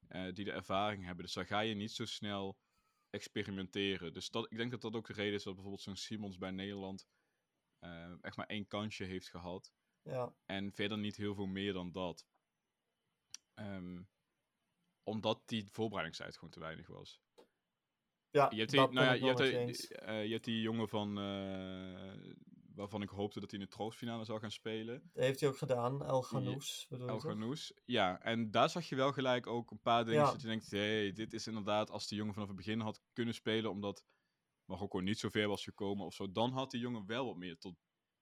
Speaker 1: Uh, die de ervaring hebben. Dus dan ga je niet zo snel experimenteren. Dus dat, ik denk dat dat ook de reden is dat bijvoorbeeld zo'n Simons bij Nederland uh, echt maar één kansje heeft gehad.
Speaker 2: Ja.
Speaker 1: En verder niet heel veel meer dan dat. Ehm, omdat die voorbereidingstijd gewoon te weinig was.
Speaker 2: Ja,
Speaker 1: Je hebt die, nou ja, hebt, die- eh, je hebt die jongen van. Waarvan ik hoopte dat hij in de troostfinale zou gaan spelen.
Speaker 2: Dat heeft hij ook gedaan, El Ghanous,
Speaker 1: El
Speaker 2: toch?
Speaker 1: Ghanous. Ja, en daar zag je wel gelijk ook een paar dingen
Speaker 2: Ja.
Speaker 1: dat je denkt, hé, hey, dit is inderdaad als die jongen vanaf het begin had kunnen spelen, omdat Marokko niet zo ver was gekomen of zo, dan had die jongen wel wat meer tot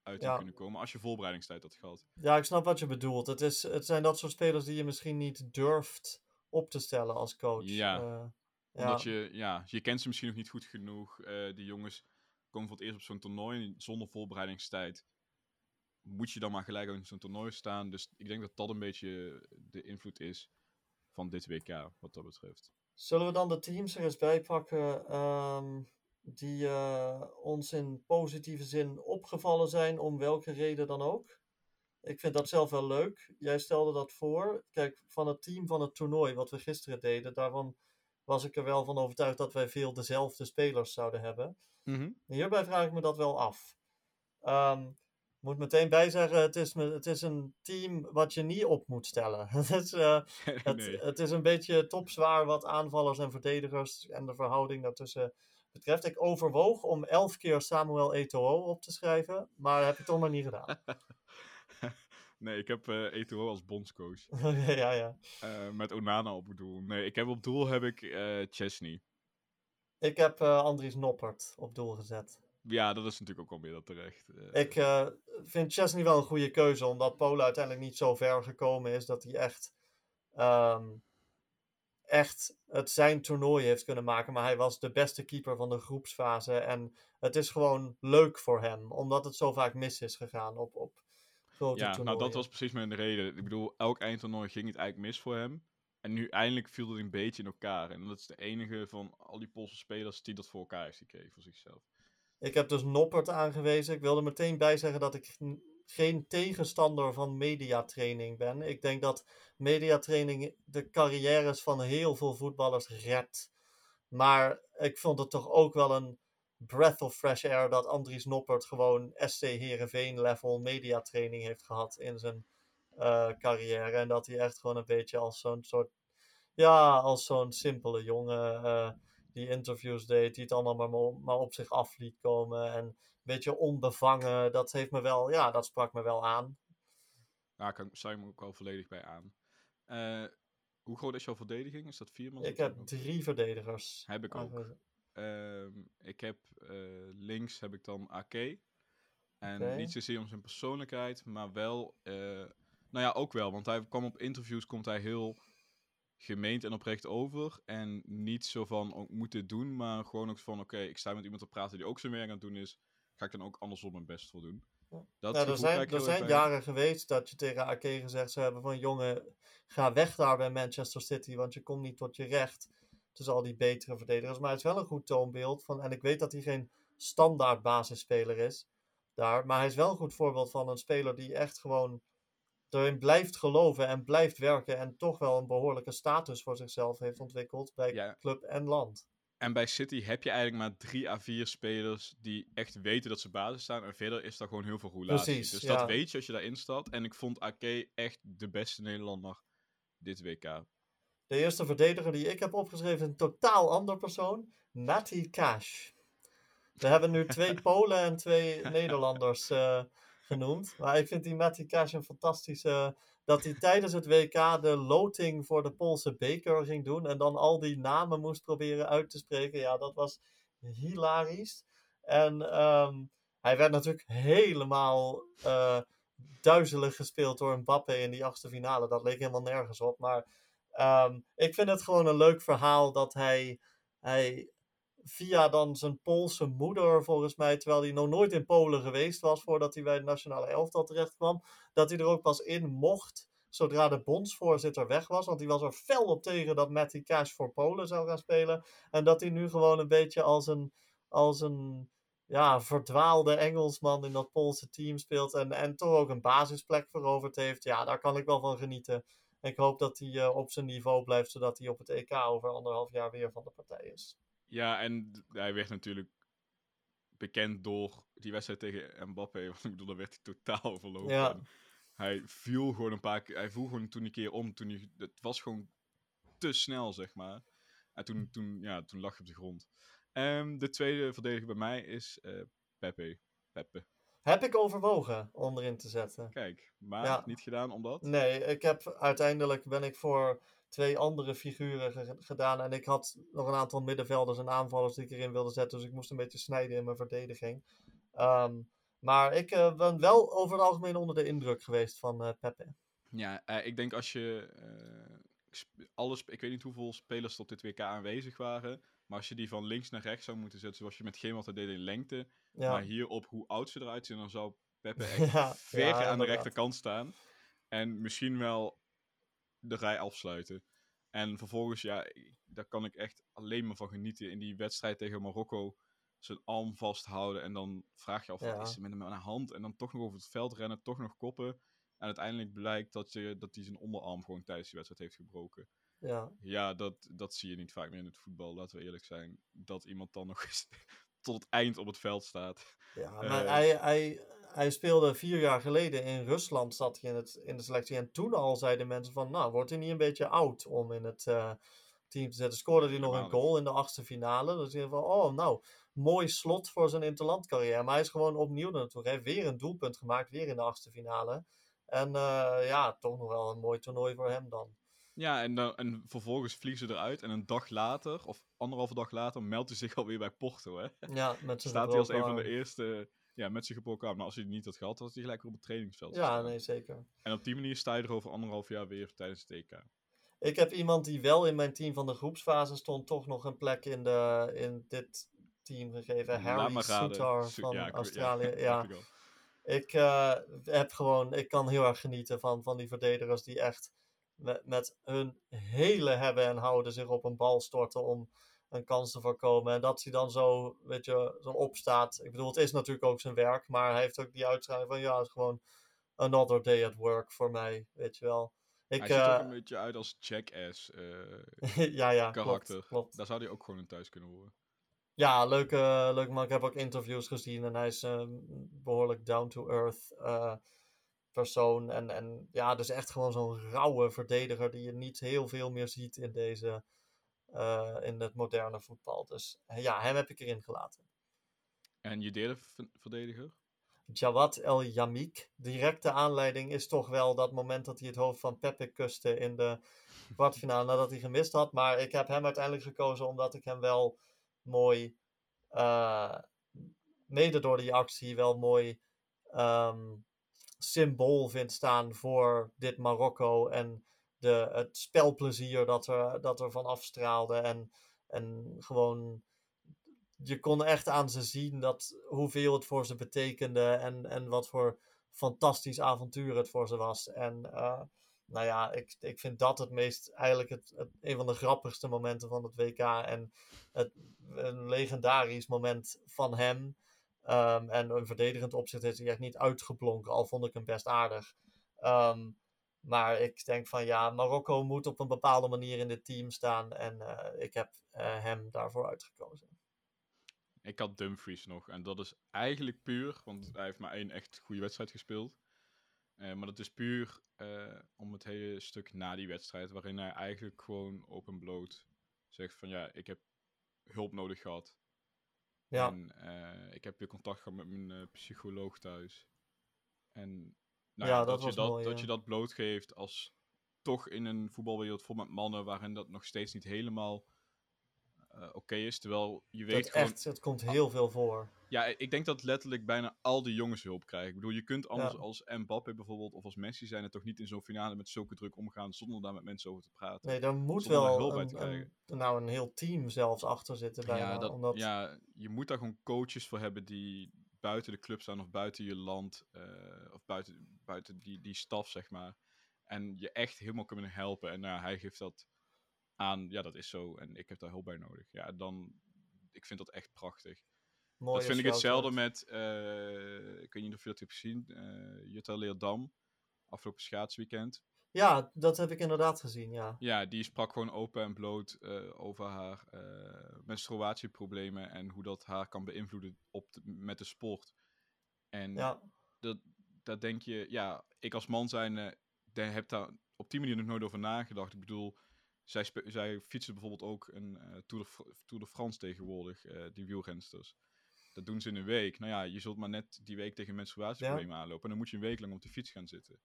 Speaker 1: uiting
Speaker 2: Ja.
Speaker 1: kunnen komen als je voorbereidingstijd had gehad.
Speaker 2: Ja, ik snap wat je bedoelt. Het, is, het zijn dat soort spelers die je misschien niet durft op te stellen als coach.
Speaker 1: Ja.
Speaker 2: Eh,
Speaker 1: Omdat
Speaker 2: ja.
Speaker 1: je, ja, je kent ze misschien nog niet goed genoeg. Eh, die jongens komen voor het eerst op zo'n toernooi zonder voorbereidingstijd. Moet je dan maar gelijk in zo'n toernooi staan. Dus ik denk dat dat een beetje de invloed is van dit WK, wat dat betreft.
Speaker 2: Zullen we dan de teams er eens bij pakken ehm, die eh, ons in positieve zin opgevallen zijn, om welke reden dan ook? Ik vind dat zelf wel leuk. Jij stelde dat voor. Kijk, van het team van het toernooi, wat we gisteren deden, daarvan was ik er wel van overtuigd dat wij veel dezelfde spelers zouden hebben. Hierbij vraag ik me dat wel af. Ik moet meteen bijzeggen, het is, het is een team wat je niet op moet stellen. het, is, eh, het,
Speaker 1: nee.
Speaker 2: het is een beetje topzwaar wat aanvallers en verdedigers en de verhouding daartussen betreft. Ik overwoog om elf keer Samuel Eto'o op te schrijven, maar heb ik toch maar niet gedaan.
Speaker 1: nee, ik heb eh Eto'o als bondscoach.
Speaker 2: ja, ja.
Speaker 1: Eh, met Onana op doel. Nee, ik heb op doel heb ik eh Chesney.
Speaker 2: Ik heb Andries Noppert op doel gezet.
Speaker 1: Ja, dat is natuurlijk ook alweer dat terecht. Eh,
Speaker 2: Ik vind Chesney wel een goede keuze, omdat Polen uiteindelijk niet zo ver gekomen is dat hij echt, ehm, echt het zijn toernooi heeft kunnen maken. Maar hij was de beste keeper van de groepsfase. En het is gewoon leuk voor hem, omdat het zo vaak mis is gegaan op, op grote
Speaker 1: ja, nou dat was precies mijn reden. Ik bedoel, elk eindtoernooi ging het eigenlijk mis voor hem. En nu eindelijk viel het een beetje in elkaar. En dat is de enige van al die Poolse spelers die dat voor elkaar heeft gekregen voor zichzelf.
Speaker 2: Ik heb dus Noppert aangewezen. Ik wil er meteen bij zeggen dat ik geen tegenstander van mediatraining ben. Ik denk dat mediatraining de carrières van heel veel voetballers redt. Maar ik vond het toch ook wel een breath of fresh air dat Andries Noppert gewoon SC Heerenveen level mediatraining heeft gehad in zijn eh, carrière. En dat hij echt gewoon een beetje als zo'n soort, ja, als zo'n simpele jongen eh, die interviews deed, die het allemaal maar, maar op zich af liet komen. En een beetje onbevangen, dat heeft me wel, ja, dat sprak me wel aan.
Speaker 1: Daar kan, sta me ook wel volledig bij aan. Eh, hoe groot is jouw verdediging? Is dat vier man?
Speaker 2: Ik heb drie verdedigers.
Speaker 1: Heb ik ook. Ehm, ik heb eh, links heb ik dan AK. En
Speaker 2: Oké.
Speaker 1: niet zozeer om zijn persoonlijkheid, maar wel. eh, nou ja, ook wel. Want hij kwam op interviews, komt hij heel gemeend en oprecht over. En niet zo van, oh, ik moet dit doen, maar gewoon ook van, oké, ik sta met iemand te praten die ook zijn werk aan het doen is. Ga ik dan ook andersom mijn best voor doen.
Speaker 2: Ja.
Speaker 1: Dat
Speaker 2: Ja, er zijn, er zijn jaren geweest dat je tegen AK gezegd zou hebben van jongen, ga weg daar bij Manchester City, want je komt niet tot je recht. Tussen al die betere verdedigers. Maar hij is wel een goed toonbeeld van, en ik weet dat hij geen standaard basisspeler is daar, maar hij is wel een goed voorbeeld van een speler die echt gewoon erin blijft geloven en blijft werken en toch wel een behoorlijke status voor zichzelf heeft ontwikkeld bij
Speaker 1: Ja.
Speaker 2: club en land.
Speaker 1: En bij City heb je eigenlijk maar drie à vier spelers die echt weten dat ze basis staan. En verder is daar gewoon heel veel roulatie.
Speaker 2: Precies,
Speaker 1: dus
Speaker 2: ja.
Speaker 1: dat weet je als je daarin staat. En ik vond AK echt de beste Nederlander dit WK.
Speaker 2: De eerste verdediger die ik heb opgeschreven is een totaal ander persoon. Matty Cash. We hebben nu twee Polen en twee Nederlanders eh, genoemd. Maar ik vind die Matty Cash een fantastische... Dat hij tijdens het WK de loting voor de Poolse beker ging doen. En dan al die namen moest proberen uit te spreken. Ja, dat was hilarisch. En ehm, hij werd natuurlijk helemaal eh, duizelig gespeeld door Mbappé in die achtste finale. Dat leek helemaal nergens op. Maar Ehm, ik vind het gewoon een leuk verhaal dat hij, hij via dan zijn Poolse moeder, volgens mij, terwijl hij nog nooit in Polen geweest was voordat hij bij het nationale elftal terecht kwam, dat hij er ook pas in mocht zodra de bondsvoorzitter weg was. Want hij was er fel op tegen dat Matty Cash voor Polen zou gaan spelen. En dat hij nu gewoon een beetje als een, als een ja, verdwaalde Engelsman in dat Poolse team speelt. En, en toch ook een basisplek veroverd heeft. Ja, daar kan ik wel van genieten. Ik hoop dat hij eh, op zijn niveau blijft, zodat hij op het EK over anderhalf jaar weer van de partij is.
Speaker 1: Ja, en hij werd natuurlijk bekend door die wedstrijd tegen Mbappé. Want ik bedoel, daar werd hij totaal overlopen.
Speaker 2: Ja.
Speaker 1: En Hij viel gewoon een paar keer. Hij viel gewoon toen een keer om. Toen hij, het was gewoon te snel, zeg maar. En toen, toen, ja, toen lag hij op de grond. Ehm, de tweede verdediger bij mij is eh Pepe. Pepe.
Speaker 2: Heb ik overwogen om erin te zetten.
Speaker 1: Kijk, maar
Speaker 2: Ja.
Speaker 1: niet gedaan omdat.
Speaker 2: Nee, ik heb uiteindelijk ben ik voor twee andere figuren ge- gedaan. En ik had nog een aantal middenvelders en aanvallers die ik erin wilde zetten. Dus ik moest een beetje snijden in mijn verdediging. Ehm, maar ik eh, ben wel over het algemeen onder de indruk geweest van eh Pepe.
Speaker 1: Ja, eh, ik denk als je sp- alle, sp- ik weet niet hoeveel spelers er op dit WK aanwezig waren, maar als je die van links naar rechts zou moeten zetten, zoals je met geen altijd deed in lengte,
Speaker 2: Ja,
Speaker 1: maar hier op hoe oud ze eruit zien, dan zou Pepe echt
Speaker 2: ja,
Speaker 1: ver
Speaker 2: ja,
Speaker 1: aan de rechterkant staan en misschien wel de rij afsluiten. En vervolgens, ja, daar kan ik echt alleen maar van genieten in die wedstrijd tegen Marokko. Zijn arm vasthouden en dan vraag je af, wat is er met hem aan de hand? En dan toch nog over het veld rennen, toch nog koppen. En uiteindelijk blijkt dat, je, dat hij zijn onderarm gewoon tijdens die wedstrijd heeft gebroken.
Speaker 2: Ja,
Speaker 1: Ja, dat, dat zie je niet vaak meer in het voetbal, laten we eerlijk zijn. Dat iemand dan nog eens tot het eind op het veld staat.
Speaker 2: ja
Speaker 1: Eh,
Speaker 2: maar hij, hij, hij speelde vier jaar geleden in Rusland, zat hij in, het, in de selectie. En toen al zeiden mensen van, nou, wordt hij niet een beetje oud om in het eh, team te zetten? Scoorde hij nog een goal in de achtste finale. Dus je van, oh, nou, mooi slot voor zijn interlandcarrière. Maar hij is gewoon opnieuw naartoe. Hij heeft weer een doelpunt gemaakt, weer in de achtste finale. En eh, ja, toch nog wel een mooi toernooi voor hem dan.
Speaker 1: Ja, en, dan, en vervolgens vliegen ze eruit. En een dag later, of anderhalve dag later, meldt hij zich alweer bij Porto. Hè?
Speaker 2: Ja, met zijn
Speaker 1: Staat hij als een van de eerste ja, met zijn gebroken arm. Maar als hij het niet had gehad, had hij gelijk op het trainingsveld
Speaker 2: Ja, nee, zeker.
Speaker 1: En op die manier sta je er over anderhalf jaar weer tijdens het EK.
Speaker 2: Ik heb iemand die wel in mijn team van de groepsfase stond, toch nog een plek in, de, in dit team gegeven. Harry
Speaker 1: maar raden.
Speaker 2: Soutar
Speaker 1: Su-
Speaker 2: van
Speaker 1: ja, ik-
Speaker 2: Australië.
Speaker 1: Ja, ik
Speaker 2: eh, heb gewoon, ik kan heel erg genieten van, van die verdedigers die echt met, met hun hele hebben en houden zich op een bal storten om een kans te voorkomen. En dat hij dan zo, weet je, zo opstaat. Ik bedoel, het is natuurlijk ook zijn werk, maar hij heeft ook die uitstraling van, ja, het is gewoon another day at work voor mij, weet je wel. Ik,
Speaker 1: hij ziet er ook
Speaker 2: eh,
Speaker 1: een beetje uit als Jackass eh,
Speaker 2: ja, ja,
Speaker 1: karakter.
Speaker 2: klopt, klopt.
Speaker 1: Daar zou hij ook gewoon in thuis kunnen horen.
Speaker 2: Ja, leuke, leuke man. Ik heb ook interviews gezien en hij is een behoorlijk down-to-earth eh, persoon. En, en ja, dus echt gewoon zo'n rauwe verdediger die je niet heel veel meer ziet in deze, eh, in het moderne voetbal. Dus eh, ja, hem heb ik erin gelaten.
Speaker 1: En je derde verdediger?
Speaker 2: Jawad El Yamik. Directe aanleiding is toch wel dat moment dat hij het hoofd van Pepe kuste in de kwartfinale nadat hij gemist had. Maar ik heb hem uiteindelijk gekozen omdat ik hem wel mooi, eh, mede door die actie, wel mooi ehm, symbool vind staan voor dit Marokko en de, het spelplezier dat er, dat er van afstraalde. En, en gewoon je kon echt aan ze zien dat, hoeveel het voor ze betekende en, en wat voor fantastisch avontuur het voor ze was. En eh, nou ja, ik, ik vind dat het meest, eigenlijk het, het, een van de grappigste momenten van het WK. En het, een legendarisch moment van hem. Ehm, en een verdedigend opzicht heeft hij echt niet uitgeblonken, al vond ik hem best aardig. Ehm, maar ik denk van ja, Marokko moet op een bepaalde manier in dit team staan. En eh, ik heb eh, hem daarvoor uitgekozen.
Speaker 1: Ik had Dumfries nog. En dat is eigenlijk puur, want hij heeft maar één echt goede wedstrijd gespeeld. Eh, maar dat is puur om het hele stuk na die wedstrijd, waarin hij eigenlijk gewoon open bloot zegt van ja, ik heb hulp nodig gehad.
Speaker 2: Ja.
Speaker 1: En eh, ik heb weer contact gehad met mijn eh, psycholoog thuis. En nou
Speaker 2: Ja,
Speaker 1: ja,
Speaker 2: dat
Speaker 1: dat, je dat,
Speaker 2: mooi,
Speaker 1: dat je dat blootgeeft als toch in een voetbalwereld vol met mannen waarin dat nog steeds niet helemaal eh, oké is. Terwijl je weet
Speaker 2: Dat
Speaker 1: gewoon...
Speaker 2: echt, het komt heel veel voor.
Speaker 1: Ja, ik denk dat letterlijk bijna al die jongens hulp krijgen. Ik bedoel, je kunt anders
Speaker 2: Ja.
Speaker 1: als Mbappé bijvoorbeeld of als Messi zijn er toch niet in zo'n finale met zulke druk omgaan zonder daar met mensen over te praten.
Speaker 2: Nee, daar moet
Speaker 1: Zonder
Speaker 2: wel
Speaker 1: hulp bij te
Speaker 2: een, een,
Speaker 1: krijgen.
Speaker 2: nou, een heel team zelfs achter zitten bijna.
Speaker 1: ja, dat,
Speaker 2: omdat,
Speaker 1: ja, je moet daar gewoon coaches voor hebben die buiten de club staan of buiten je land eh, of buiten, buiten die, die staf, zeg maar. En je echt helemaal kunnen helpen. En nou, hij geeft dat aan, ja, dat is zo en ik heb daar hulp bij nodig. Ja, dan, ik vind dat echt prachtig.
Speaker 2: mooie
Speaker 1: dat vind ik hetzelfde met, eh, ik weet niet of je dat hebt gezien, eh Jutta Leerdam, afgelopen schaatsweekend.
Speaker 2: Ja, dat heb ik inderdaad gezien, ja.
Speaker 1: Ja, die sprak gewoon open en bloot eh, over haar menstruatieproblemen en hoe dat haar kan beïnvloeden op de- met de sport. En
Speaker 2: Ja,
Speaker 1: dat, daar denk je, ja, ik als man zijn, uh, heb daar op die manier nog nooit over nagedacht. Ik bedoel, zij, zij fietsen bijvoorbeeld ook een uh, Tour, de Tour de France tegenwoordig, uh, die wielrensters. Dat doen ze in een week. Nou ja, je zult maar net die week tegen menstruatieproblemen ja. aanlopen. En dan moet je een week lang op de fiets gaan zitten.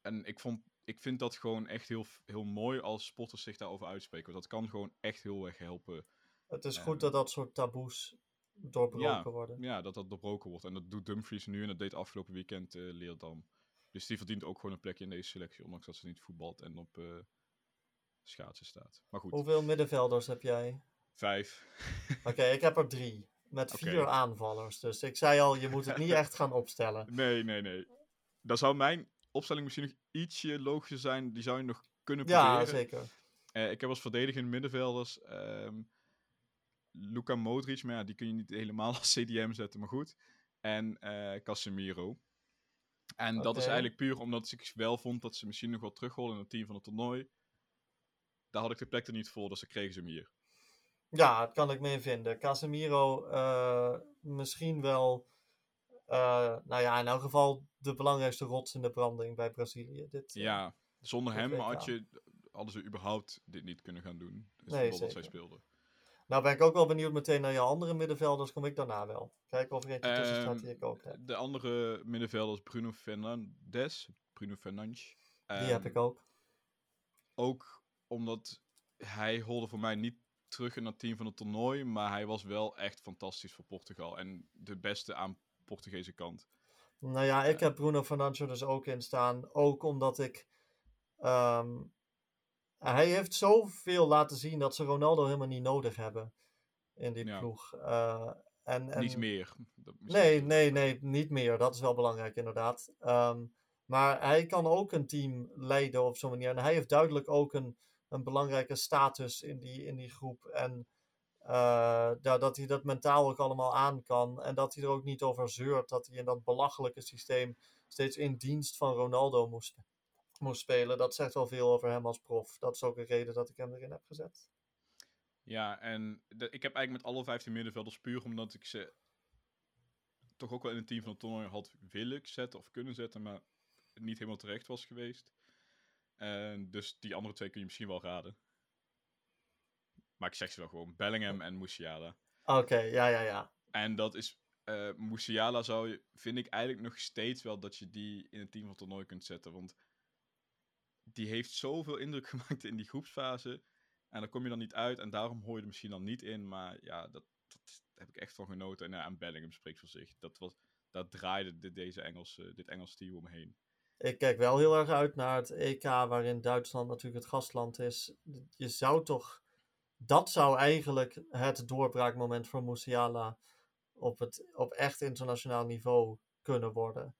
Speaker 1: En ik, vond, ik vind dat gewoon echt heel, heel mooi als sporters zich daarover uitspreken. Want dat kan gewoon echt heel erg helpen.
Speaker 2: Het is goed dat dat soort taboes doorbroken
Speaker 1: ja,
Speaker 2: worden.
Speaker 1: Ja, dat dat doorbroken wordt. En dat doet Dumfries nu en dat deed afgelopen weekend uh, Leerdam. Dus die verdient ook gewoon een plekje in deze selectie, ondanks dat ze niet voetbalt en op schaatsen staat. Maar goed.
Speaker 2: Hoeveel middenvelders heb jij?
Speaker 1: Vijf.
Speaker 2: Oké, okay, ik heb er drie. Met vier aanvallers. Dus ik zei al, je moet het niet echt gaan opstellen.
Speaker 1: Nee, nee, nee. Dan zou mijn opstelling misschien nog ietsje logischer zijn. Die zou je nog kunnen proberen.
Speaker 2: Ja, zeker.
Speaker 1: Uh, ik heb als verdedigende middenvelders um, Luka Modric, maar ja, die kun je niet helemaal als CDM zetten, maar goed. En uh, Casemiro. En okay. dat is eigenlijk puur omdat ik wel vond dat ze misschien nog wel terugholden in het team van het toernooi. Daar had ik de plek er niet voor, dus dan kregen ze hem hier.
Speaker 2: Ja, dat kan ik mee vinden. Casemiro uh, misschien wel, uh, nou ja, in elk geval de belangrijkste rots in de branding bij Brazilië. Dit,
Speaker 1: ja, zonder hem had je, hadden ze überhaupt dit niet kunnen gaan doen. Dus
Speaker 2: nee,
Speaker 1: dat zij speelden.
Speaker 2: Nou ben ik ook wel benieuwd meteen naar je andere middenvelders, kom ik daarna wel. Kijken of er eentje tussen staat
Speaker 1: Ehm,
Speaker 2: die ik ook heb.
Speaker 1: De andere middenvelders Bruno Fernandes. Bruno Fernandes.
Speaker 2: Die heb
Speaker 1: Ehm,
Speaker 2: ik ook.
Speaker 1: Ook omdat hij holde voor mij niet terug in het team van het toernooi, maar hij was wel echt fantastisch voor Portugal. En de beste aan Portugese kant.
Speaker 2: Nou ja, ik heb Bruno Fernandes er dus ook in staan. Ook omdat ik... ehm, hij heeft zoveel laten zien dat ze Ronaldo helemaal niet nodig hebben in die
Speaker 1: Ja.
Speaker 2: ploeg. Eh, en, en,
Speaker 1: Niet meer. Dat
Speaker 2: Nee, nee, nee, niet meer. Dat is wel belangrijk, inderdaad. Ehm, maar hij kan ook een team leiden op zo'n manier. En hij heeft duidelijk ook een, een belangrijke status in die, in die groep. En ja, dat hij dat mentaal ook allemaal aan kan. En dat hij er ook niet over zeurt dat hij in dat belachelijke systeem steeds in dienst van Ronaldo moest, moest spelen. Dat zegt wel veel over hem als prof. Dat is ook een reden dat ik hem erin heb gezet.
Speaker 1: Ja, en ik heb eigenlijk met alle 15 middenvelders puur omdat ik ze toch ook wel in het team van het toernooi had willen zetten of kunnen zetten, maar niet helemaal terecht was geweest. En dus die andere twee kun je misschien wel raden. Maar ik zeg ze wel gewoon. Bellingham en Musiala.
Speaker 2: Oké, ja, ja, ja.
Speaker 1: En dat is... eh Musiala zou je, vind ik eigenlijk nog steeds wel dat je die in het team van het toernooi kunt zetten. Want die heeft zoveel indruk gemaakt in die groepsfase. En daar kom je dan niet uit. En daarom hoor je er misschien dan niet in. Maar ja, dat, dat heb ik echt van genoten. En aan Bellingham spreekt voor zich. Dat was, daar draaide dit, deze Engelse, dit Engelse team omheen.
Speaker 2: Ik kijk wel heel erg uit naar het EK, waarin Duitsland natuurlijk het gastland is. Je zou toch. Dat zou eigenlijk het doorbraakmoment voor Musiala op, het, op echt internationaal niveau kunnen worden.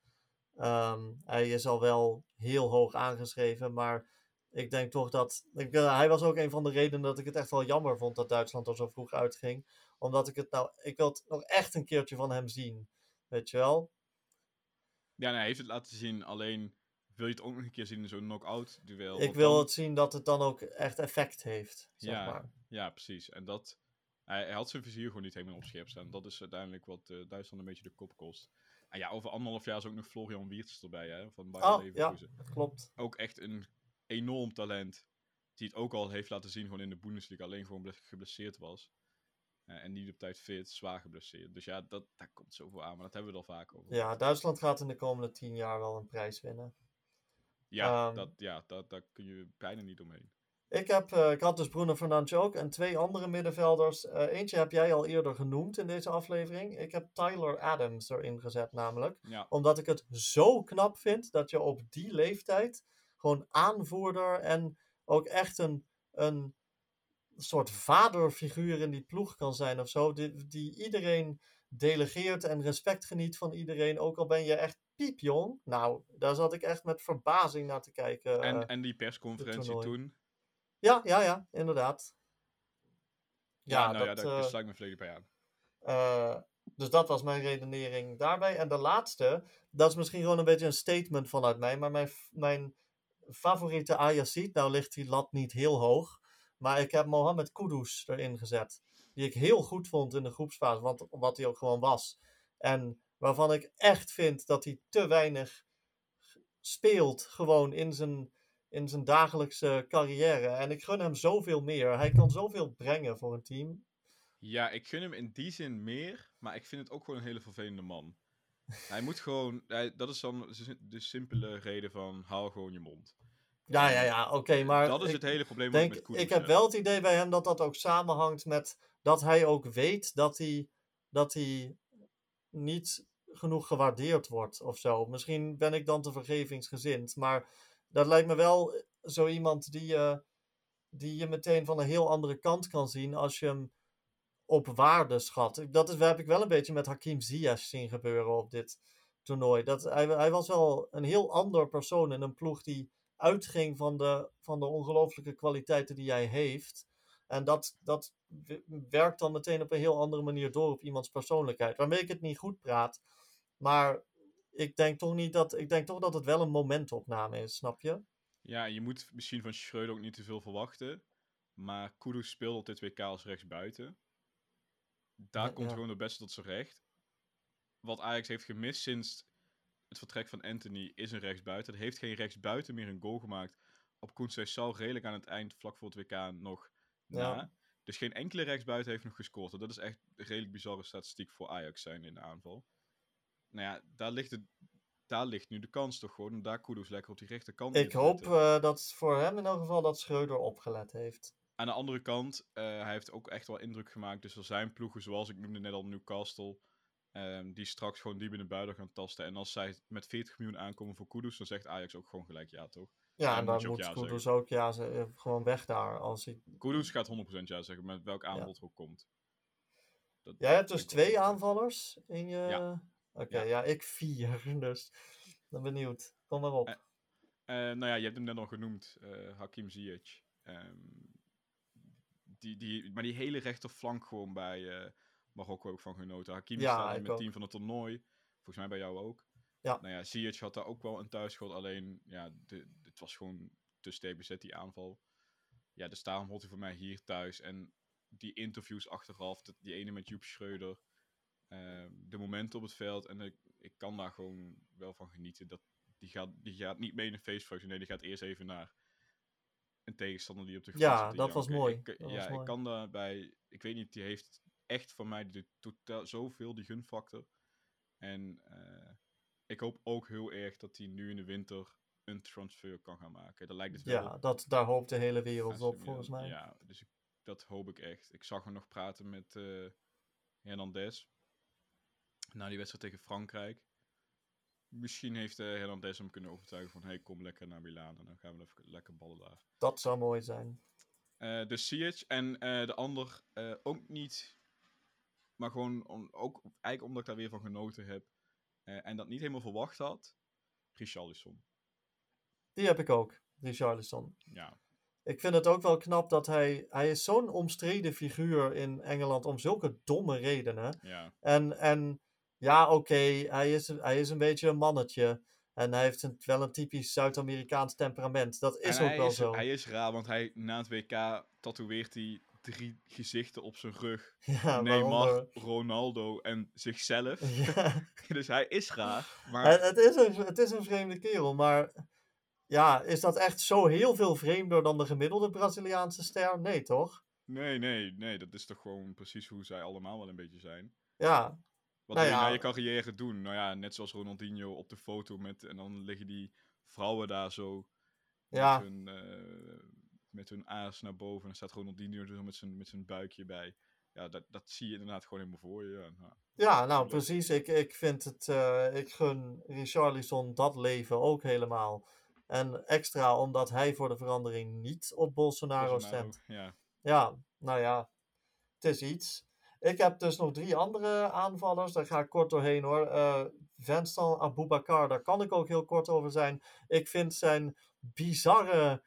Speaker 2: Ehm, hij is al wel heel hoog aangeschreven, maar ik denk toch dat. Ik, eh, hij was ook een van de redenen dat ik het echt wel jammer vond dat Duitsland er zo vroeg uitging. Omdat ik het nou. Ik wil het nog echt een keertje van hem zien. Weet je wel?
Speaker 1: Ja, nee, hij heeft het laten zien. Alleen wil je het ook nog een keer zien in zo'n knock-out duel.
Speaker 2: Ik wil
Speaker 1: dan-
Speaker 2: het zien dat het dan ook echt effect heeft. Zeg
Speaker 1: Ja.
Speaker 2: maar.
Speaker 1: Ja, precies. En dat... Hij, hij had zijn vizier gewoon niet helemaal op scherp staan. Dat is uiteindelijk wat eh, Duitsland een beetje de kop kost. En ja, over anderhalf jaar is ook nog Florian Wirtz erbij, hè, van Bayern
Speaker 2: Oh, ja,
Speaker 1: Leverkusen.
Speaker 2: dat klopt.
Speaker 1: Ook echt een enorm talent. Die het ook al heeft laten zien gewoon in de Bundesliga. Alleen gewoon ble- geblesseerd was. Eh, en niet op tijd fit, zwaar geblesseerd. Dus ja, dat, daar komt zoveel aan. Maar dat hebben we het al vaak over.
Speaker 2: Ja, Duitsland gaat in de komende tien jaar wel een prijs winnen.
Speaker 1: Ja,
Speaker 2: Ehm.
Speaker 1: dat, ja dat, daar kun je bijna niet omheen.
Speaker 2: Ik, heb, eh, ik had dus Bruno Fernandes ook en twee andere middenvelders. Eh, eentje heb jij al eerder genoemd in deze aflevering. Ik heb Tyler Adams erin gezet namelijk.
Speaker 1: Ja,
Speaker 2: Omdat ik het zo knap vind dat je op die leeftijd gewoon aanvoerder en ook echt een, een soort vaderfiguur in die ploeg kan zijn of zo. Die, die iedereen delegeert en respect geniet van iedereen. Ook al ben je echt piepjong. Nou, daar zat ik echt met verbazing naar te kijken.
Speaker 1: en,
Speaker 2: eh.
Speaker 1: en die persconferentie toen.
Speaker 2: Ja, ja, ja, inderdaad.
Speaker 1: Ja,
Speaker 2: Ja,
Speaker 1: nou
Speaker 2: dat,
Speaker 1: ja, daar
Speaker 2: eh,
Speaker 1: sluit ik me volledig bij aan.
Speaker 2: eh, dus dat was mijn redenering daarbij. En de laatste, dat is misschien gewoon een beetje een statement vanuit mij. Maar mijn, mijn favoriete Ajaxiet, nou ligt die lat niet heel hoog. Maar ik heb Mohamed Kudus erin gezet. Die ik heel goed vond in de groepsfase, want, wat hij ook gewoon was. En waarvan ik echt vind dat hij te weinig speelt gewoon in zijn, in zijn dagelijkse carrière. En ik gun hem zoveel meer. Hij kan zoveel brengen voor een team.
Speaker 1: Ja, ik gun hem in die zin meer, maar ik vind het ook gewoon een hele vervelende man. hij moet gewoon, dat is dan de simpele reden van hou gewoon je mond.
Speaker 2: Ja, ja, ja, oké, maar...
Speaker 1: Dat is het hele probleem
Speaker 2: denk,
Speaker 1: met Kudus.
Speaker 2: Ik heb wel het idee bij hem dat dat ook samenhangt met dat hij ook weet dat hij, dat hij niet genoeg gewaardeerd wordt of zo. Misschien ben ik dan te vergevingsgezind, maar dat lijkt me wel zo iemand die je, die je meteen van een heel andere kant kan zien als je hem op waarde schat. Dat is, heb ik wel een beetje met Hakim Ziyech zien gebeuren op dit toernooi. Dat, hij, hij was wel een heel ander persoon in een ploeg die uitging van de, van de ongelooflijke kwaliteiten die hij heeft. En dat, dat werkt dan meteen op een heel andere manier door op iemands persoonlijkheid. Waarmee ik het niet goed praat. Maar ik denk toch, niet dat, ik denk toch dat het wel een momentopname is, snap je?
Speaker 1: Ja, je moet misschien van Schreuder ook niet te veel verwachten. Maar Kudus speelt op dit WK als rechtsbuiten. Daar komt gewoon het beste tot zijn recht. Wat Ajax heeft gemist sinds het vertrek van Anthony is een rechtsbuiten. Er heeft geen rechtsbuiten meer een goal gemaakt. Op zal redelijk aan het eind, vlak voor het WK, nog na. Dus geen enkele rechtsbuiten heeft nog gescoord. Dat is echt een redelijk bizarre statistiek voor Ajax zijn in de aanval. Nou ja, daar ligt, het, daar ligt nu de kans toch gewoon. En daar Kudus lekker op die rechterkant.
Speaker 2: Ik hoop uh, dat voor hem in elk geval dat Schreuder opgelet heeft.
Speaker 1: Aan de andere kant, uh, hij heeft ook echt wel indruk gemaakt. Dus er zijn ploegen, zoals ik noemde net al Newcastle, um, die straks gewoon diep in de buiten gaan tasten. En als zij met 40 miljoen aankomen voor Kudus, dan zegt Ajax ook gewoon gelijk ja, toch?
Speaker 2: Ja, en dan, moet, moet Kudus ook ja, ze, gewoon weg daar. Als hij...
Speaker 1: Kudus gaat 100% ja zeggen, met welk aanbod ja. ook komt.
Speaker 2: Dat, Jij hebt dus twee aanvallers in je... Ja. Oké, ja. ja. ik vier, dus ben benieuwd. Kom maar op. Uh,
Speaker 1: uh, nou ja, je hebt hem net al genoemd, uh, Hakim Ziyech. Um, die, die, maar die hele rechterflank gewoon bij Marokko ook van genoten. Hakim ja, staat in het team van het toernooi. Volgens mij bij jou ook.
Speaker 2: Ja.
Speaker 1: Nou ja, Ziyech had daar ook wel een thuisschot. Alleen, ja, de, het was gewoon te sterk bezet, die aanval. Ja, dus daarom hoort hij voor mij hier thuis. En die interviews achteraf, die ene met Joep Schreuder. Uh, de momenten op het veld. En ik, ik kan daar gewoon wel van genieten. Dat, die, gaat, die gaat niet mee in een feestfoto. Nee, die gaat eerst even naar een tegenstander die op de grond
Speaker 2: Ja, dat was mooi.
Speaker 1: Ik,
Speaker 2: dat
Speaker 1: ja,
Speaker 2: was mooi.
Speaker 1: ik kan daarbij... Ik weet niet, die heeft echt van mij de, totaal, zoveel die gunfactor. En uh, ik hoop ook heel erg dat hij nu in de winter een transfer kan gaan maken. Dat lijkt het wel.
Speaker 2: Ja, dat, daar hoopt de hele wereld op, volgens mij.
Speaker 1: Ja, dus ik, dat hoop ik echt. Ik zag hem nog praten met uh, Hernandez. Na die wedstrijd tegen Frankrijk. Misschien heeft uh, Hernandez hem kunnen overtuigen van... Hey, kom lekker naar Milaan en dan gaan we even lekker ballen daar.
Speaker 2: Dat zou mooi zijn.
Speaker 1: Uh, dus Siege en de ander ook niet... Maar gewoon om, ook, eigenlijk omdat ik daar weer van genoten heb. en dat niet helemaal verwacht had. Richarlison.
Speaker 2: Die heb ik ook, Richarlison.
Speaker 1: Ja.
Speaker 2: Ik vind het ook wel knap dat hij... Hij is zo'n omstreden figuur in Engeland om zulke domme redenen.
Speaker 1: Ja.
Speaker 2: En, en ja, oké, okay, hij, is, hij is een beetje een mannetje. En hij heeft een, wel een typisch Zuid-Amerikaans temperament. Dat is
Speaker 1: en
Speaker 2: ook wel
Speaker 1: is,
Speaker 2: zo.
Speaker 1: Hij is raar, want hij, na het WK tatoeëert hij drie gezichten op zijn rug.
Speaker 2: Ja,
Speaker 1: Neymar. Ronaldo en zichzelf.
Speaker 2: Ja.
Speaker 1: dus hij is raar. Maar...
Speaker 2: Het, het, is een, het is een vreemde kerel, maar... Ja, is dat echt zo heel veel vreemder dan de gemiddelde Braziliaanse ster? Nee, toch?
Speaker 1: Nee, nee, nee. Dat is toch gewoon precies hoe zij allemaal wel een beetje zijn.
Speaker 2: Ja,
Speaker 1: wat
Speaker 2: nou
Speaker 1: wil je
Speaker 2: ja.
Speaker 1: na je carrière doen? Nou ja, net zoals Ronaldinho op de foto met... En dan liggen die vrouwen daar zo...
Speaker 2: Ja.
Speaker 1: Met hun, uh, met hun aas naar boven. En staat Ronaldinho zo met zijn, met zijn buikje bij. Ja, dat, dat zie je inderdaad gewoon helemaal voor je. Ja, nou,
Speaker 2: ja, nou precies. Ik, ik vind het... Uh, ik gun Richarlison dat leven ook helemaal. En extra omdat hij voor de verandering niet op Bolsonaro,
Speaker 1: Bolsonaro
Speaker 2: stemt.
Speaker 1: Ja.
Speaker 2: Ja, nou ja. Het is iets. Ik heb dus nog drie andere aanvallers. Daar ga ik kort doorheen hoor. Uh, Vincent Aboubakar, daar kan ik ook heel kort over zijn. Ik vind zijn bizarre.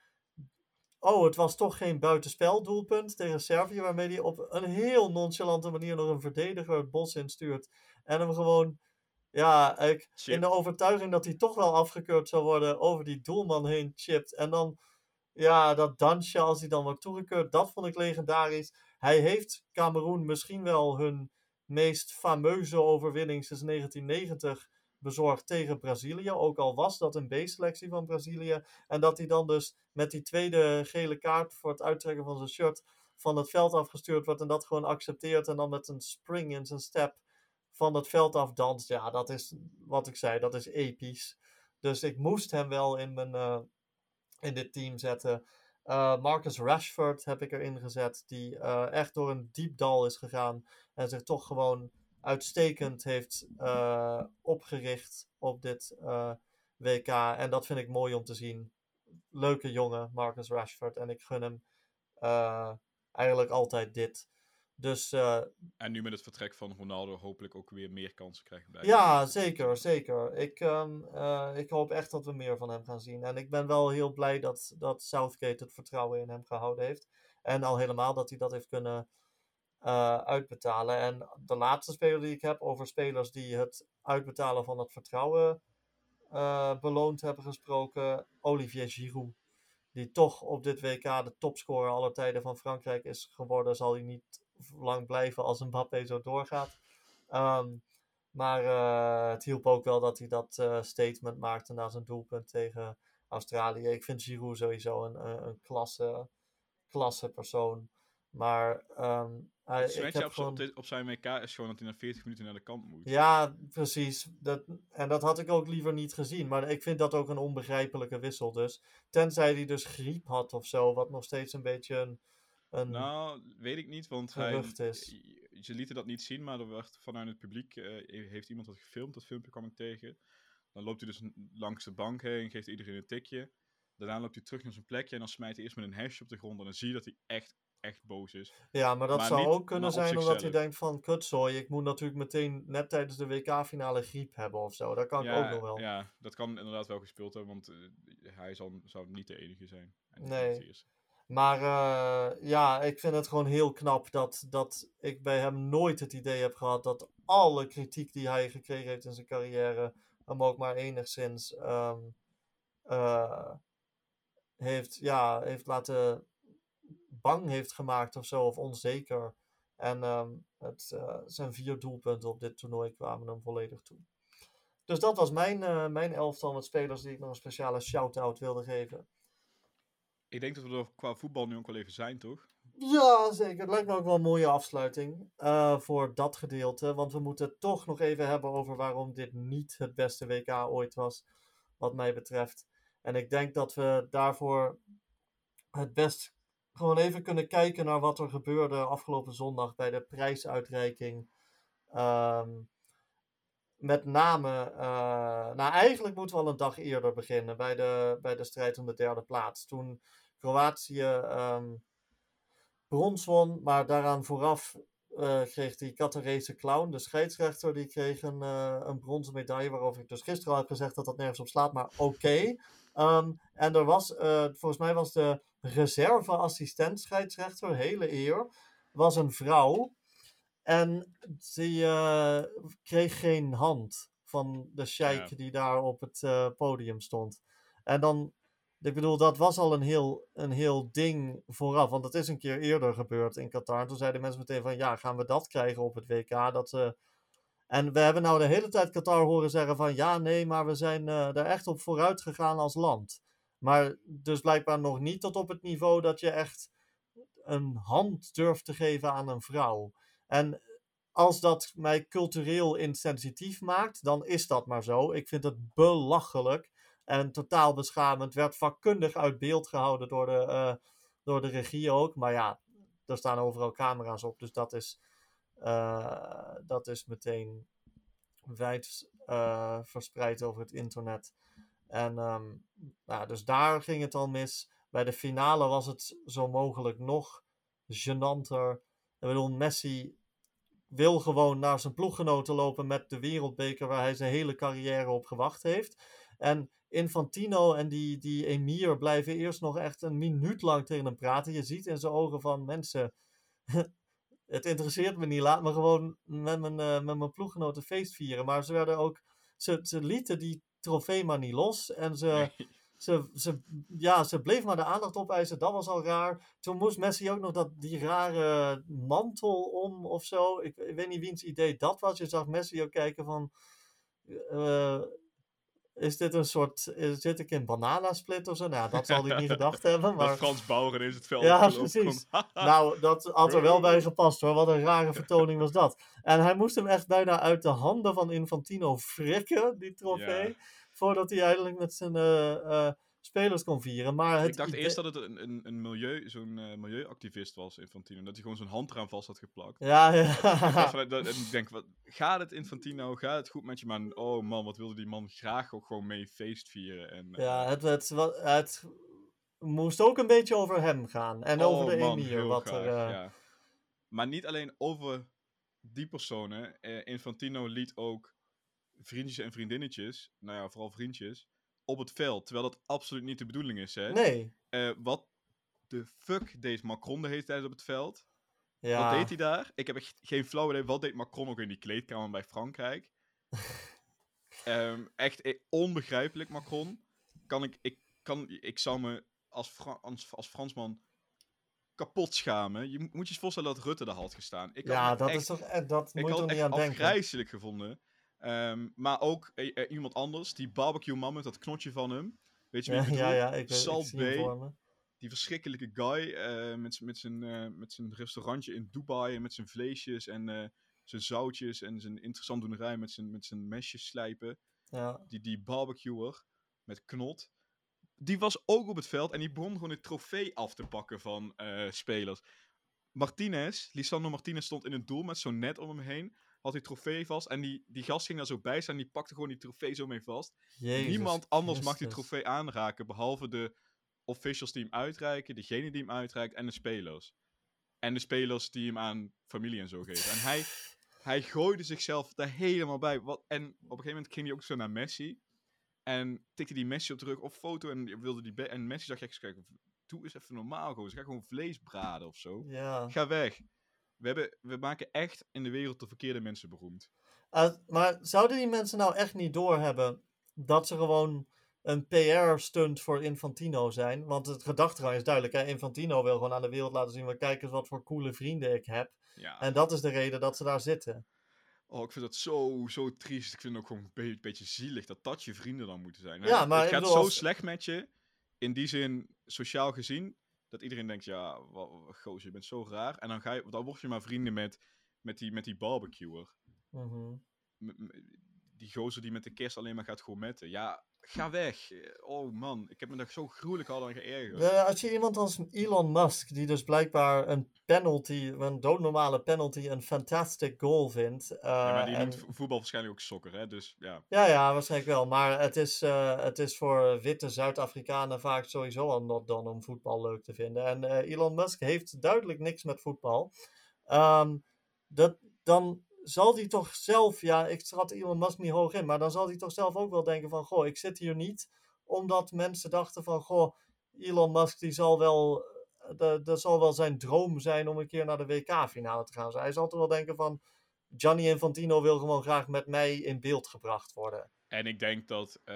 Speaker 2: Oh, het was toch geen buitenspeldoelpunt tegen Servië. Waarmee hij op een heel nonchalante manier nog een verdediger het bos instuurt. En hem gewoon. Ja, ik, in de overtuiging dat hij toch wel afgekeurd zou worden. Over die doelman heen chipt. En dan. Ja, dat dansje als hij dan wordt toegekeurd. Dat vond ik legendarisch hij heeft Cameroen misschien wel hun meest fameuze overwinning sinds 1990 bezorgd tegen Brazilië. Ook al was dat een B-selectie van Brazilië. En dat hij dan dus met die tweede gele kaart voor het uittrekken van zijn shirt van het veld afgestuurd wordt. En dat gewoon accepteert. En dan met een spring in zijn step van het veld af danst. Ja, dat is wat ik zei, dat is episch. Dus ik moest hem wel in, mijn, uh, in dit team zetten. Uh, Marcus Rashford heb ik erin gezet, die uh, echt door een diep dal is gegaan en zich toch gewoon uitstekend heeft opgericht op dit WK. En dat vind ik mooi om te zien. Leuke jongen, Marcus Rashford. En ik gun hem eigenlijk altijd dit. Dus,
Speaker 1: en nu met het vertrek van Ronaldo hopelijk ook weer meer kansen krijgen bij
Speaker 2: Ja, zeker, zeker. Ik, um, uh, ik hoop echt dat we meer van hem gaan zien. En ik ben wel heel blij dat, dat Southgate het vertrouwen in hem gehouden heeft. En al helemaal dat hij dat heeft kunnen uh, uitbetalen. En de laatste speler die ik heb over spelers die het uitbetalen van het vertrouwen beloond hebben gesproken, Olivier Giroud die toch op dit WK de topscorer aller tijden van Frankrijk is geworden, zal hij niet lang blijven als Mbappé zo doorgaat. Um, maar uh, het hielp ook wel dat hij dat statement maakte na zijn doelpunt tegen Australië. Ik vind Giroud sowieso een, een, een klasse, klasse persoon. Maar um, hij,
Speaker 1: ik heb op, gewoon... op, op, zijn WK is gewoon dat hij na 40 minuten naar de kant moet.
Speaker 2: Ja, precies. Dat, en dat had ik ook liever niet gezien. Maar ik vind dat ook een onbegrijpelijke wissel. Dus tenzij hij dus griep had of zo, wat nog steeds een beetje een een
Speaker 1: nou, weet ik niet, want hij, is. ze lieten dat niet zien, maar er werd vanuit het publiek, uh, heeft iemand dat gefilmd, dat filmpje kwam ik tegen. Dan loopt hij dus langs de bank heen, geeft iedereen een tikje. Daarna loopt hij terug naar zijn plekje en dan smijt hij eerst met een hash op de grond. En dan zie je dat hij echt, echt boos is.
Speaker 2: Ja, maar dat zou ook kunnen zijn omdat hij denkt van, kutzooi, ik moet natuurlijk meteen net tijdens de WK-finale griep hebben of zo. Dat kan
Speaker 1: ja,
Speaker 2: ik ook nog wel.
Speaker 1: Ja, dat kan inderdaad wel gespeeld hebben, want uh, hij zal, zou niet de enige zijn.
Speaker 2: Nee. Maar uh, ja, ik vind het gewoon heel knap dat, dat ik bij hem nooit het idee heb gehad dat alle kritiek die hij gekregen heeft in zijn carrière hem ook maar enigszins um, uh, heeft, ja, heeft laten bang heeft gemaakt of zo, of onzeker. En um, het, uh, zijn vier doelpunten op dit toernooi kwamen hem volledig toe. Dus dat was mijn, mijn elftal met spelers die ik nog een speciale shout-out wilde geven.
Speaker 1: Ik denk dat we er qua voetbal nu ook wel even zijn, toch?
Speaker 2: Ja, zeker. Het lijkt me ook wel een mooie afsluiting uh, voor dat gedeelte. Want we moeten het toch nog even hebben over waarom dit niet het beste WK ooit was, wat mij betreft. En ik denk dat we daarvoor het best gewoon even kunnen kijken naar wat er gebeurde afgelopen zondag bij de prijsuitreiking. Um, met name, uh, nou eigenlijk moeten we al een dag eerder beginnen bij de, bij de strijd om de derde plaats. Toen Kroatië um, brons won, maar daaraan vooraf uh, kreeg die Qatarese clown, de scheidsrechter, die kreeg een, uh, een bronzen medaille, waarover ik dus gisteren al heb gezegd dat dat nergens op slaat, maar oké. Um, en er was, volgens mij was de reserve-assistent scheidsrechter, hele eer, was een vrouw. En die uh, kreeg geen hand van de sheik die daar op het uh, podium stond. En dan, ik bedoel, dat was al een heel, een heel ding vooraf. Want het is een keer eerder gebeurd in Qatar. En toen zeiden mensen meteen van, ja, gaan we dat krijgen op het WK? Dat, uh... En we hebben nou de hele tijd Qatar horen zeggen van, ja, nee, maar we zijn uh, daar echt op vooruit gegaan als land. Maar dus blijkbaar nog niet tot op het niveau dat je echt een hand durft te geven aan een vrouw. En als dat mij cultureel insensitief maakt, dan is dat maar zo. Ik vind het belachelijk en totaal beschamend. Werd vakkundig uit beeld gehouden door de, uh, door de regie ook. Maar ja, er staan overal camera's op, dus dat is, uh, dat is meteen wijd uh, verspreid over het internet. En um, dus daar ging het al mis. Bij de finale was het zo mogelijk nog gênanter. Ik bedoel, Messi wil gewoon naar zijn ploeggenoten lopen met de wereldbeker waar hij zijn hele carrière op gewacht heeft. En Infantino en die, die Emir blijven eerst nog echt een minuut lang tegen hem praten. Je ziet in zijn ogen van mensen, het interesseert me niet, laat me gewoon met mijn, uh, met mijn ploeggenoten feest vieren. Maar ze werden ook, ze, ze lieten die trofee maar niet los. En ze, ze, ze, ja, ze bleef maar de aandacht opeisen. Dat was al raar. Toen moest Messi ook nog dat, die rare mantel om of zo. Ik, ik weet niet wiens idee dat was. Je zag Messi ook kijken van... eh, is dit een soort... is- Zit ik in bananasplit of zo? Nou, dat zal hij niet gedacht hebben. Maar...
Speaker 1: Dat Frans Bauer ineens het veld
Speaker 2: Ja, precies. Nou, dat had er wel bij gepast hoor. Wat een rare vertoning was dat. En hij moest hem echt bijna uit de handen van Infantino frikken, die trofee.
Speaker 1: Ja.
Speaker 2: Voordat hij eindelijk met zijn eh, eh, spelers kon vieren. Maar het
Speaker 1: Ik dacht
Speaker 2: idee-
Speaker 1: eerst dat het een, een, een milieu, zo'n eh, milieuactivist was, Infantino. Dat hij gewoon zo'n hand eraan vast had geplakt.
Speaker 2: Ja,
Speaker 1: Ik dacht
Speaker 2: ja.
Speaker 1: en ik denk, wat, gaat het Infantino? Gaat het goed met je? Maar oh man, wat wilde die man graag ook gewoon mee feest vieren. En,
Speaker 2: ja het, het, moest ook een beetje over hem gaan. En
Speaker 1: oh,
Speaker 2: over de
Speaker 1: man,
Speaker 2: emir. Wat
Speaker 1: graag,
Speaker 2: er,
Speaker 1: ja. Maar niet alleen over die personen. eh, Infantino liet ook vriendjes en vriendinnetjes, nou ja, vooral vriendjes, op het veld. Terwijl dat absoluut niet de bedoeling is, hè?
Speaker 2: Nee.
Speaker 1: Eh, wat de fuck deed Macron de hele tijd op het veld?
Speaker 2: Ja.
Speaker 1: Wat deed hij daar? Ik heb echt geen flauw idee. Wat deed Macron ook in die kleedkamer bij Frankrijk? Ehm, echt eh, onbegrijpelijk, Macron. Kan ik, ik, kan, ik zou me als, Fra- als, als Fransman kapot schamen. Je moet je eens voorstellen dat Rutte daar had gestaan. Ik
Speaker 2: ja, dat
Speaker 1: echt,
Speaker 2: is toch... eh, Dat
Speaker 1: ik
Speaker 2: moet
Speaker 1: had het
Speaker 2: niet
Speaker 1: echt
Speaker 2: aan denken.
Speaker 1: afgrijzelijk gevonden. Ehm, maar ook eh, eh, iemand anders, die barbecue man met dat knotje van hem. Weet je wie
Speaker 2: Ja,
Speaker 1: ik bedoel?
Speaker 2: ja, ja, ik, ik me.
Speaker 1: die verschrikkelijke guy eh, met, met, zijn, eh, met zijn restaurantje in Dubai en met zijn vleesjes en eh, zijn zoutjes en zijn interessant doenerij met zijn, met zijn mesjes slijpen.
Speaker 2: Ja.
Speaker 1: Die, die barbecuer met knot. Die was ook op het veld en die begon gewoon het trofee af te pakken van eh, spelers. Martinez, Lisandro Martinez stond in het doel met zo'n net om hem heen. Had die trofee vast en die, die gast ging daar zo bij staan. Die pakte gewoon die trofee zo mee vast.
Speaker 2: Jezus
Speaker 1: Niemand anders mag die trofee aanraken, behalve de officials die hem uitreiken, degene die hem uitreikt en de spelers. En de spelers die hem aan familie en zo geven. En hij, hij gooide zichzelf daar helemaal bij. Wat, en op een gegeven moment ging hij ook zo naar Messi. En tikte die Messi op de rug of foto en wilde die... En Messi zag echt, kijk, doe eens even normaal gewoon. Ga gewoon vlees braden of zo.
Speaker 2: Ja.
Speaker 1: Ga weg. We, hebben, we maken echt in de wereld de verkeerde mensen beroemd.
Speaker 2: Uh, maar zouden die mensen nou echt niet doorhebben dat ze gewoon een PR-stunt voor Infantino zijn? Want het gedachtegang is duidelijk. Hè? Infantino wil gewoon aan de wereld laten zien: kijk eens wat voor coole vrienden ik heb.
Speaker 1: Ja.
Speaker 2: En dat is de reden dat ze daar zitten.
Speaker 1: Oh, ik vind dat zo, zo triest. Ik vind het ook gewoon een be- beetje zielig dat dat je vrienden dan moeten zijn. Hè?
Speaker 2: Ja, maar
Speaker 1: het gaat
Speaker 2: bedoel,
Speaker 1: zo
Speaker 2: als-
Speaker 1: slecht met je, in die zin, sociaal gezien, dat iedereen denkt, ja, gozer, je bent zo raar. En dan, ga je, dan word je maar vrienden met, met, die, met die barbecuer.
Speaker 2: Mhm.
Speaker 1: Die gozer die met de kerst alleen maar gaat gourmetten. Ja, ga weg. Oh man, ik heb me daar zo gruwelijk al aan geërgerd.
Speaker 2: Als je iemand als Elon Musk, die dus blijkbaar een penalty, een doodnormale penalty, een fantastic goal vindt. eh,
Speaker 1: ja, maar die
Speaker 2: en-
Speaker 1: noemt voetbal waarschijnlijk ook sokker, hè? Dus ja.
Speaker 2: Ja, ja, waarschijnlijk wel. Maar het is, eh, het is voor witte Zuid-Afrikanen vaak sowieso al not done om voetbal leuk te vinden. En eh, Elon Musk heeft duidelijk niks met voetbal. Ehm, dat, dan zal hij toch zelf, ja, ik schat Elon Musk niet hoog in, maar dan zal hij toch zelf ook wel denken van, goh, ik zit hier niet omdat mensen dachten van, goh, Elon Musk die zal wel, eh, dat zal wel zijn droom zijn om een keer naar de WK-finale te gaan. Dus hij zal toch wel denken van, Gianni Infantino wil gewoon graag met mij in beeld gebracht worden.
Speaker 1: En ik denk dat eh,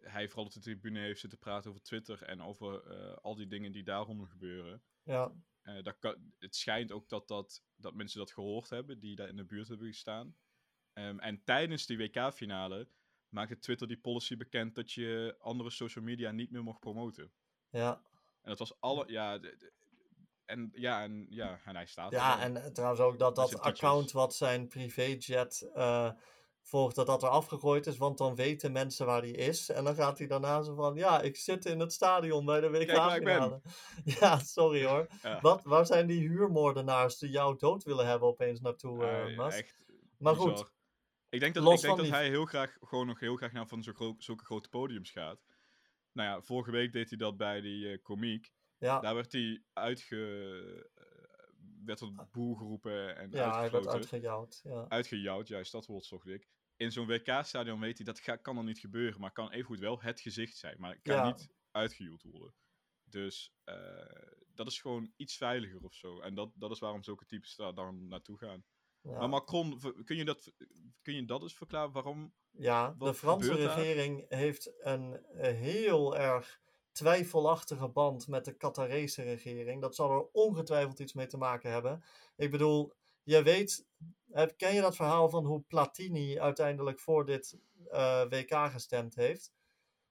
Speaker 1: hij vooral op de tribune heeft zitten praten over Twitter en over eh, al die dingen die daarom gebeuren.
Speaker 2: Ja,
Speaker 1: Eh, dat kan, het schijnt ook dat, dat, dat mensen dat gehoord hebben, die daar in de buurt hebben gestaan. Ehm, en tijdens die WK-finale maakte Twitter die policy bekend dat je andere social media niet meer mocht promoten.
Speaker 2: ja.
Speaker 1: En dat was alle, ja, de- de- en ja, en, ja, en hij staat
Speaker 2: Ja,
Speaker 1: er.
Speaker 2: en trouwens ook dat dat account wat zijn privéjet eh volgt, dat er afgegooid is, want dan weten mensen waar hij is. En dan gaat hij daarna zo van, ja, ik zit in het stadion bij de WK
Speaker 1: waar ik ben.
Speaker 2: finale. Ja, sorry hoor.
Speaker 1: Ja.
Speaker 2: Wat, waar zijn die huurmoordenaars die jou dood willen hebben opeens naartoe, Eh, Musk?
Speaker 1: echt
Speaker 2: Maar
Speaker 1: bizar.
Speaker 2: goed,
Speaker 1: Ik denk dat,
Speaker 2: los
Speaker 1: ik denk dat
Speaker 2: die-
Speaker 1: hij heel graag, gewoon nog heel graag naar van zo gro- zulke grote podiums gaat. Nou ja, vorige week deed hij dat bij die eh komiek.
Speaker 2: ja,
Speaker 1: Daar werd hij uitge... eh, werd er boel geroepen en
Speaker 2: ja hij werd uitgejouwd. Ja.
Speaker 1: Uitgejouwd, juist, dat woord zocht ik. In zo'n WK-stadion weet hij, dat ga, kan dan niet gebeuren. Maar kan evengoed wel het gezicht zijn. Maar kan
Speaker 2: Ja.
Speaker 1: niet uitgejoeld worden. Dus eh, dat is gewoon iets veiliger of zo. En dat, dat is waarom zulke types daar dan naartoe gaan.
Speaker 2: Ja.
Speaker 1: Maar Macron, kun je, dat, kun je dat eens verklaren? Waarom?
Speaker 2: Ja, de Franse
Speaker 1: daar?
Speaker 2: regering heeft een heel erg twijfelachtige band met de Qatarese regering. Dat zal er ongetwijfeld iets mee te maken hebben. Ik bedoel, je weet, ken je dat verhaal van hoe Platini uiteindelijk voor dit eh, WK gestemd heeft?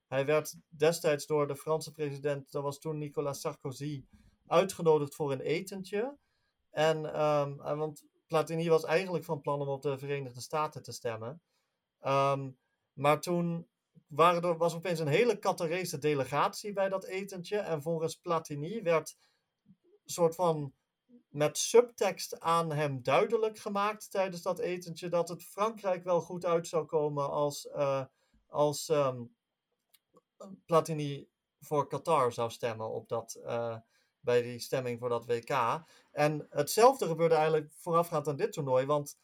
Speaker 2: Hij werd destijds door de Franse president, dat was toen Nicolas Sarkozy, uitgenodigd voor een etentje. En, ehm, eh, want Platini was eigenlijk van plan om op de Verenigde Staten te stemmen. Ehm, maar toen waren er, was opeens een hele Qatarese delegatie bij dat etentje. En volgens Platini werd soort van met subtekst aan hem duidelijk gemaakt tijdens dat etentje dat het Frankrijk wel goed uit zou komen als, eh, als ehm, Platini voor Qatar zou stemmen op dat, eh, bij die stemming voor dat WK. En hetzelfde gebeurde eigenlijk voorafgaand aan dit toernooi, want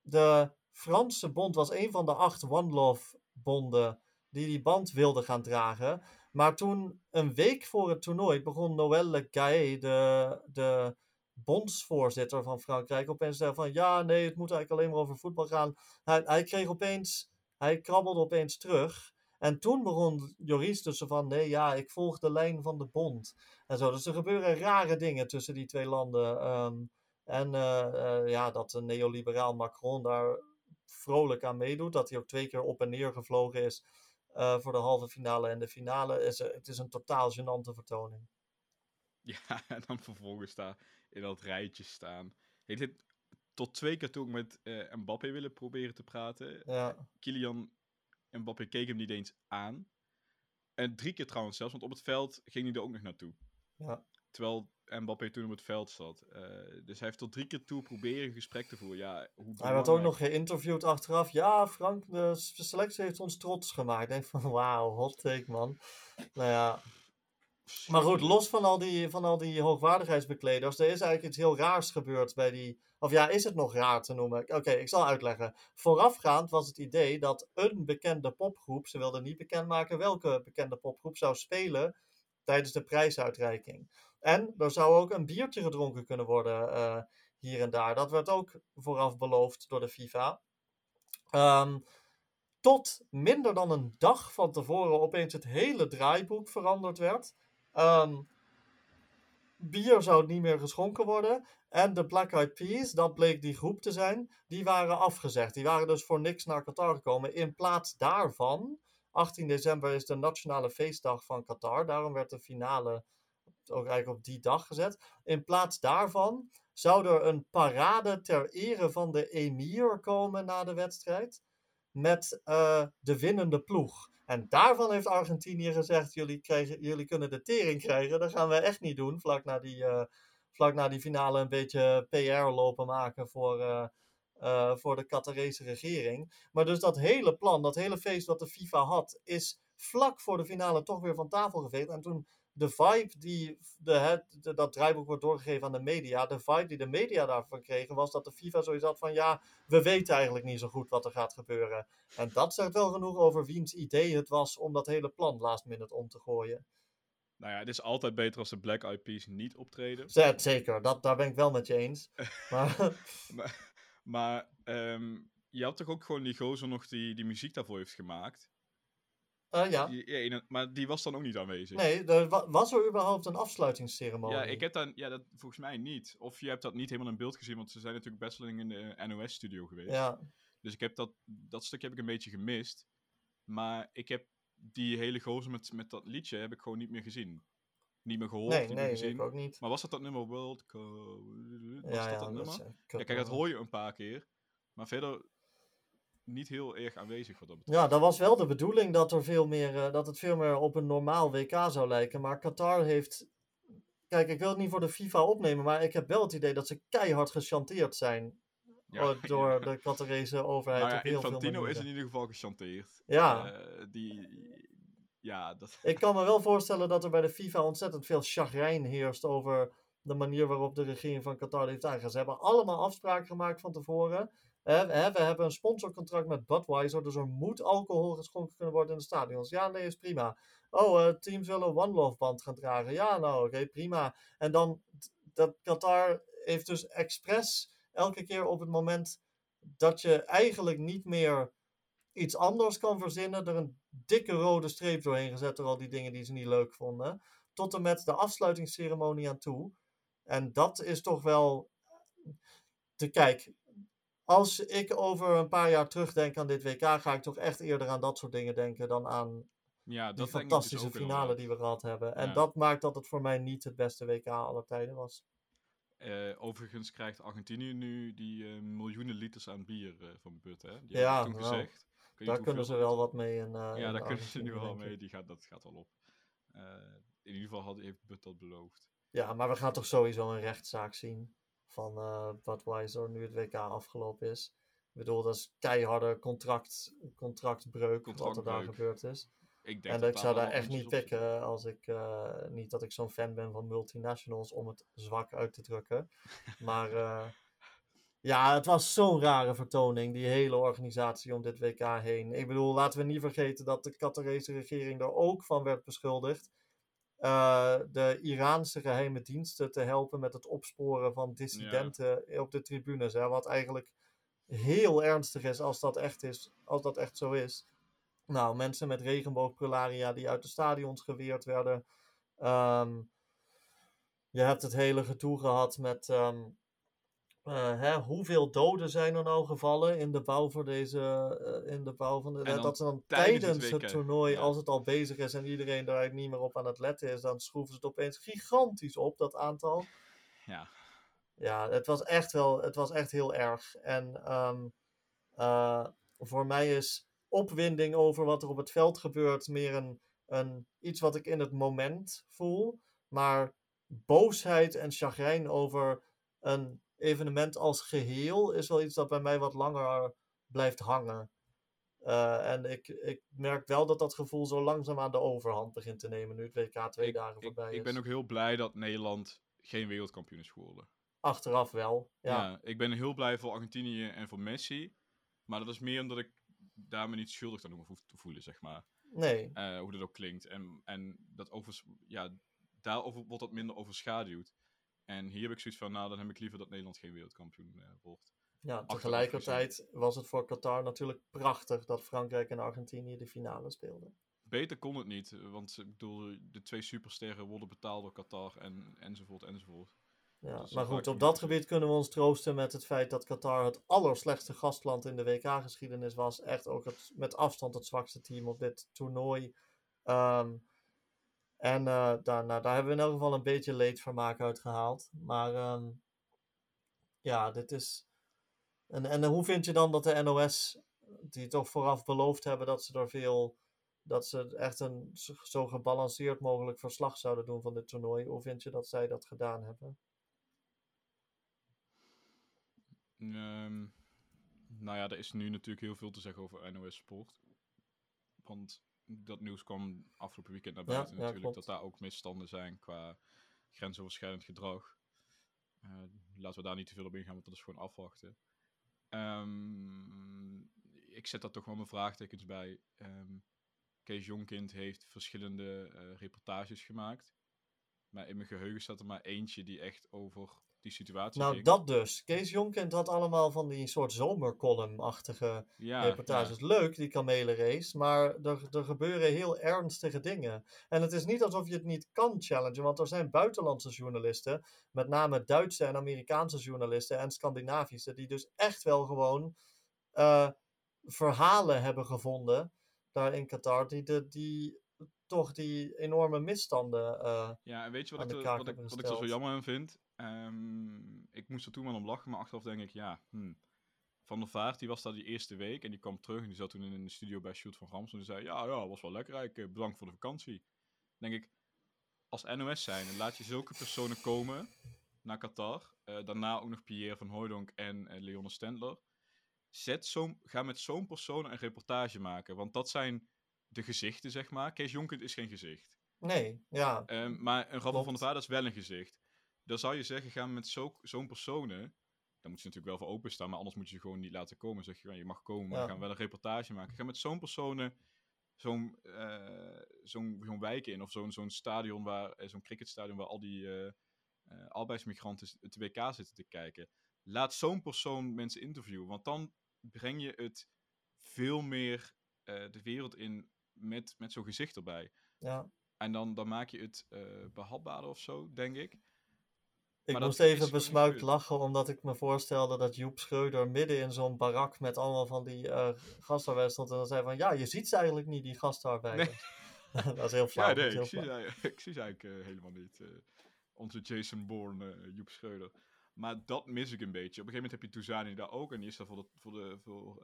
Speaker 2: de Franse bond was een van de acht One Love bonden die die band wilden gaan dragen. Maar toen, een week voor het toernooi, begon Noël Le Gay, de, de bondsvoorzitter van Frankrijk, opeens zeggen van ja, nee, het moet eigenlijk alleen maar over voetbal gaan. Hij, hij kreeg opeens, hij krabbelde opeens terug. En toen begon Joris tussen van nee, ja, ik volg de lijn van de bond. En zo. Dus er gebeuren rare dingen tussen die twee landen. ehm, en eh, eh, ja, dat een neoliberaal Macron daar vrolijk aan meedoet. Dat hij ook twee keer op en neer gevlogen is eh, voor de halve finale en de finale. Is, het is een totaal gênante vertoning.
Speaker 1: Ja, en dan vervolgens daar in dat rijtje staan. Heeft dit tot twee keer toe ook met eh, Mbappé willen proberen te praten.
Speaker 2: Ja,
Speaker 1: Kylian Mbappé keek hem niet eens aan. En drie keer trouwens zelfs, want op het veld ging hij er ook nog naartoe.
Speaker 2: ja.
Speaker 1: Terwijl Mbappé toen op het veld zat. Eh, dus hij heeft tot drie keer toe proberen gesprek te voeren. Ja, hoe
Speaker 2: Hij werd ook nog geïnterviewd achteraf. Ja, Frank, de selectie heeft ons trots gemaakt. Ik denk van, wauw, hot take, man. Nou ja, maar goed, los van al die, van al die hoogwaardigheidsbekleders, er is eigenlijk iets heel raars gebeurd bij die. Of ja, is het nog raar te noemen? Oké, ik zal uitleggen. Voorafgaand was het idee dat een bekende popgroep, ze wilden niet bekendmaken welke bekende popgroep, zou spelen tijdens de prijsuitreiking. En er zou ook een biertje gedronken kunnen worden eh, hier en daar. Dat werd ook vooraf beloofd door de FIFA. Ehm, tot minder dan een dag van tevoren opeens het hele draaiboek veranderd werd. Ehm, bier zou niet meer geschonken worden. En de Black Eyed Peas, dat bleek die groep te zijn, die waren afgezegd. Die waren dus voor niks naar Qatar gekomen. In plaats daarvan, 18 december is de nationale feestdag van Qatar. Daarom werd de finale ook eigenlijk op die dag gezet. In plaats daarvan zou er een parade ter ere van de emir komen na de wedstrijd. Met eh, de winnende ploeg. En daarvan heeft Argentinië gezegd: jullie, krijgen, jullie kunnen de tering krijgen. Dat gaan we echt niet doen. Vlak na die, eh, vlak na die finale een beetje PR lopen maken voor, eh, voor de Qatarese regering. Maar dus dat hele plan, dat hele feest wat de FIFA had, is vlak voor de finale toch weer van tafel geveegd. En toen de vibe die de, het, de- dat draaiboek wordt doorgegeven aan de media, de vibe die de media daarvan kregen, was dat de FIFA zoiets had van ja, we weten eigenlijk niet zo goed wat er gaat gebeuren. En dat zegt wel genoeg over wiens idee het was om dat hele plan last minute om te gooien.
Speaker 1: Nou ja, het is altijd beter als de Black Eyed Peas niet optreden.
Speaker 2: Z- Zeker, dat, daar ben ik wel met je eens. Maar
Speaker 1: Maar, maar ehm, je had toch ook gewoon die gozer nog die, die muziek daarvoor heeft gemaakt?
Speaker 2: Eh, ja,
Speaker 1: Die, ene- maar die was dan ook niet aanwezig.
Speaker 2: nee, er, wa- was er überhaupt een afsluitingsceremonie?
Speaker 1: Ja, ik heb dan, ja, dat volgens mij niet. Of je hebt dat niet helemaal in beeld gezien, want ze zijn natuurlijk best wel in de NOS-studio geweest.
Speaker 2: Ja,
Speaker 1: Dus ik heb dat, dat stukje heb ik een beetje gemist. Maar ik heb die hele gozer met, met dat liedje heb ik gewoon niet meer gezien. Niet meer gehoord,
Speaker 2: nee,
Speaker 1: niet
Speaker 2: nee,
Speaker 1: meer gezien.
Speaker 2: ik ook niet.
Speaker 1: Maar was dat dat nummer World Cup? Was
Speaker 2: ja,
Speaker 1: dat
Speaker 2: ja,
Speaker 1: dat nummer?
Speaker 2: een
Speaker 1: Ja, kijk, dat hoor je een paar keer. Maar verder niet heel erg aanwezig wat dat betreft.
Speaker 2: Ja, dat was wel de bedoeling dat, er veel meer, eh, dat het veel meer op een normaal WK zou lijken. Maar Qatar heeft. Kijk, ik wil het niet voor de FIFA opnemen, maar ik heb wel het idee dat ze keihard gechanteerd zijn.
Speaker 1: Ja,
Speaker 2: eh, door
Speaker 1: ja.
Speaker 2: de Qatarese overheid.
Speaker 1: Nou ja,
Speaker 2: op heel veel
Speaker 1: Infantino is
Speaker 2: manieren.
Speaker 1: in ieder geval gechanteerd.
Speaker 2: Ja.
Speaker 1: Eh, die, ja, dat...
Speaker 2: Ik kan me wel voorstellen dat er bij de FIFA ontzettend veel chagrijn heerst over de manier waarop de regering van Qatar heeft aangegaan. Ze hebben allemaal afspraken gemaakt van tevoren. We hebben een sponsorcontract met Budweiser, dus er moet alcohol geschonken kunnen worden in de stadions. Ja, nee, is prima. Oh, eh, teams willen One Love band gaan dragen. Ja, nou, oké, prima. En dan, dat Qatar heeft dus expres elke keer op het moment dat je eigenlijk niet meer iets anders kan verzinnen, er een dikke rode streep doorheen gezet door al die dingen die ze niet leuk vonden. Tot en met de afsluitingsceremonie aan toe. En dat is toch wel. Te kijk, als ik over een paar jaar terugdenk aan dit WK, ga ik toch echt eerder aan dat soort dingen denken dan aan
Speaker 1: Ja,
Speaker 2: die
Speaker 1: dat ik dus
Speaker 2: fantastische finale die we gehad hebben. En
Speaker 1: Ja.
Speaker 2: dat maakt dat het voor mij niet het beste WK aller tijden was.
Speaker 1: Eh, overigens krijgt Argentinië nu die eh, miljoenen liters aan bier eh, van But, hè? Die
Speaker 2: Ja,
Speaker 1: hebben toen gezegd.
Speaker 2: Daar kunnen ze wel wat mee. In,
Speaker 1: Ja,
Speaker 2: in
Speaker 1: daar kunnen ze nu wel mee. Die gaat, dat gaat al op. In ieder geval had, heeft But dat beloofd.
Speaker 2: Ja, maar we gaan toch sowieso een rechtszaak zien van eh Budweiser nu het WK afgelopen is. Ik bedoel, dat is keiharde contract, contractbreuk wat er daar gebeurd is.
Speaker 1: Ik denk
Speaker 2: En
Speaker 1: dat
Speaker 2: ik zou daar echt niet pikken als ik, eh, niet dat ik zo'n fan ben van multinationals om het zwak uit te drukken. Maar eh, ja, het was zo'n rare vertoning, die hele organisatie om dit WK heen. Ik bedoel, laten we niet vergeten dat de Qatarese regering er ook van werd beschuldigd. Eh, de Iraanse geheime diensten te helpen met het opsporen van dissidenten op de tribunes. Hè, wat eigenlijk heel ernstig is als dat echt is, als dat echt zo is. Nou, mensen met regenboogprularia die uit de stadions geweerd werden. Ehm, je hebt het hele gedoe gehad met ehm, eh, hè, hoeveel doden zijn er nou gevallen in de bouw voor deze, eh, in de bouw van de,
Speaker 1: dan
Speaker 2: dat ze dan
Speaker 1: tijdens het
Speaker 2: toernooi,
Speaker 1: ja.
Speaker 2: als het al bezig is en iedereen daar niet meer op aan het letten is, dan schroeven ze het opeens gigantisch op, dat aantal.
Speaker 1: Ja,
Speaker 2: Ja, het was echt wel, het was echt heel erg. En ehm, eh, voor mij is opwinding over wat er op het veld gebeurt meer een, een, iets wat ik in het moment voel. Maar boosheid en chagrijn over een evenement als geheel is wel iets dat bij mij wat langer blijft hangen. Eh, en ik, ik merk wel dat dat gevoel zo langzaam aan de overhand begint te nemen nu het WK twee
Speaker 1: ik,
Speaker 2: dagen
Speaker 1: ik,
Speaker 2: voorbij is.
Speaker 1: ik ben ook heel blij dat Nederland geen wereldkampioen is geworden.
Speaker 2: Achteraf wel, ja.
Speaker 1: Ja. ik ben heel blij voor Argentinië en voor Messi. Maar dat is meer omdat ik daar me niet schuldig aan hoef te voelen, zeg maar.
Speaker 2: Nee,
Speaker 1: Eh, hoe dat ook klinkt. En, en dat overs ja, daarover wordt dat minder overschaduwd. En hier heb ik zoiets van, nou, dan heb ik liever dat Nederland geen wereldkampioen eh, wordt.
Speaker 2: Ja, tegelijkertijd was het voor Qatar natuurlijk prachtig dat Frankrijk en Argentinië de finale speelden.
Speaker 1: Beter kon het niet, want ik bedoel, de twee supersterren worden betaald door Qatar en, enzovoort enzovoort.
Speaker 2: Ja,
Speaker 1: Dus
Speaker 2: maar goed, op dat gebied kunnen we ons troosten met het feit dat Qatar het allerslechtste gastland in de WK-geschiedenis was. Echt ook het, met afstand het zwakste team op dit toernooi. Ehm, en eh, daar, nou, daar hebben we in elk geval een beetje leedvermaak uit gehaald. Maar ehm, ja, dit is. En, en hoe vind je dan dat de NOS, die toch vooraf beloofd hebben dat ze er veel. dat ze echt een zo- zo gebalanceerd mogelijk verslag zouden doen van dit toernooi. Hoe vind je dat zij dat gedaan hebben?
Speaker 1: Ehm, nou ja, er is nu natuurlijk heel veel te zeggen over NOS Sport. Want dat nieuws kwam afgelopen weekend naar buiten
Speaker 2: ja,
Speaker 1: natuurlijk. Dat daar ook misstanden zijn qua grensoverschrijdend gedrag. Eh, laten we daar niet te veel op ingaan, want dat is gewoon afwachten. Ehm, ik zet daar toch wel mijn vraagtekens bij. Ehm, Kees Jonkind heeft verschillende eh, reportages gemaakt. Maar in mijn geheugen staat er maar eentje die echt over die situatie
Speaker 2: Nou,
Speaker 1: ging.
Speaker 2: dat dus. Kees Jonkind had allemaal van die soort zomercolumn-achtige
Speaker 1: ja,
Speaker 2: reportages. Leuk, die kamelenrace, maar er, er gebeuren heel ernstige dingen. En het is niet alsof je het niet kan challengen, want er zijn buitenlandse journalisten, met name Duitse en Amerikaanse journalisten en Scandinavische, die dus echt wel gewoon eh, verhalen hebben gevonden daar in Qatar, die, de, die toch die enorme misstanden. eh,
Speaker 1: Ja, en weet je wat ik, wat, ik, wat ik zo jammer aan vind? Ehm, ik moest er toen wel om lachen, maar achteraf denk ik, ja, hmm. Van der Vaart, die was daar die eerste week en die kwam terug en die zat toen in de studio bij Shoot van Rams en die zei, ja, ja, was wel lekker eigenlijk, eh, bedankt voor de vakantie. Dan denk ik, als NOS zijn, en laat je zulke personen komen naar Qatar, eh, daarna ook nog Pierre van Hooijdonk en eh, Leonne Stendler, zet zo'n, ga met zo'n persoon een reportage maken, want dat zijn de gezichten, zeg maar. Kees Jonker is geen gezicht.
Speaker 2: nee, ja.
Speaker 1: Ehm, maar een
Speaker 2: Klopt.
Speaker 1: van der Vaart is wel een gezicht. Dan zou je zeggen, ga met zo- zo'n personen... Daar moet je natuurlijk wel voor openstaan, maar anders moet je ze gewoon niet laten komen. Zeg je, "Ja, je mag komen, maar
Speaker 2: Ja.
Speaker 1: we gaan wel een reportage maken. Ga met zo'n personen zo'n eh, zo'n wijk in. Of zo'n zo'n stadion, waar, eh, zo'n cricketstadion waar al die eh, arbeidsmigranten het WK zitten te kijken. laat zo'n persoon mensen interviewen. Want dan breng je het veel meer de wereld in met, met zo'n gezicht erbij.
Speaker 2: Ja.
Speaker 1: En dan, dan maak je het behapbaarder of zo, denk ik.
Speaker 2: Ik
Speaker 1: Maar
Speaker 2: moest even besmuikt lachen, omdat ik me voorstelde dat Joep Schreuder midden in zo'n barak met allemaal van die eh gastarbeiders stond. En dan zei van, ja, je ziet ze eigenlijk niet, die gastarbeiders. dat is heel flauw.
Speaker 1: Ja, nee, ik zie,
Speaker 2: flauw.
Speaker 1: ze, eigenlijk- ik zie ze eigenlijk eh, helemaal niet. eh, onze Jason Bourne, Joep Schreuder. Maar dat mis ik een beetje. Op een gegeven moment heb je Touzani daar ook. En die is daar voor, de, voor, de, voor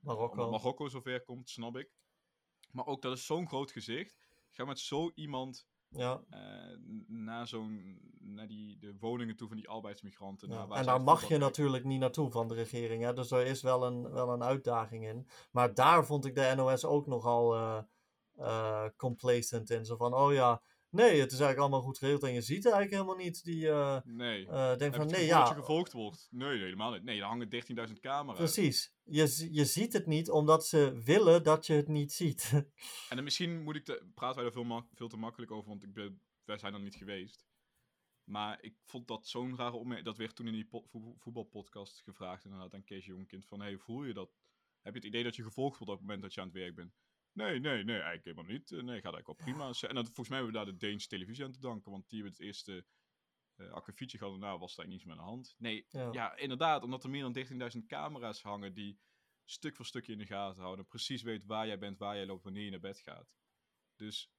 Speaker 2: Marokko.
Speaker 1: Marokko zover komt, snap ik. Maar ook dat is zo'n groot gezicht. Ga met zo iemand
Speaker 2: Ja.
Speaker 1: eh, n- naar zo'n naar die de woningen toe van die arbeidsmigranten.
Speaker 2: Ja,
Speaker 1: naar waar
Speaker 2: En daar mag je natuurlijk niet naartoe van de regering. Hè? Dus er is wel een, wel een uitdaging in. Maar daar vond ik de NOS ook nogal eh eh, complacent in. Zo van, oh ja, nee, het is eigenlijk allemaal goed geregeld. En je ziet eigenlijk helemaal niet die... eh
Speaker 1: Nee. je
Speaker 2: van, nee, ja,
Speaker 1: je gevolgd wordt? Nee, helemaal niet. Nee, daar hangen 13.000 camera's.
Speaker 2: precies. Je, je ziet het niet omdat ze willen dat je het niet ziet.
Speaker 1: En dan misschien moet ik de, praten wij er veel, veel te makkelijk over, want ik ben, wij zijn er niet geweest. Maar ik vond dat zo'n rare opmerking. Dat werd toen in die po- voetbal- voetbalpodcast gevraagd inderdaad aan Kees Jonkind. Van, hey, voel je dat? Heb je het idee dat je gevolgd wordt op het moment dat je aan het werk bent? Nee, nee, nee, eigenlijk helemaal niet. Eh, Nee, gaat eigenlijk wel prima. En dat, volgens mij hebben we daar de Deense televisie aan te danken, want die hebben het eerste eh akkefietje gehad en nou was daar niets meer aan de hand. Nee,
Speaker 2: ja.
Speaker 1: ja, inderdaad, omdat er meer dan 13.000 camera's hangen die stuk voor stukje in de gaten houden. Precies weet waar jij bent, waar jij loopt, wanneer je naar bed gaat. Dus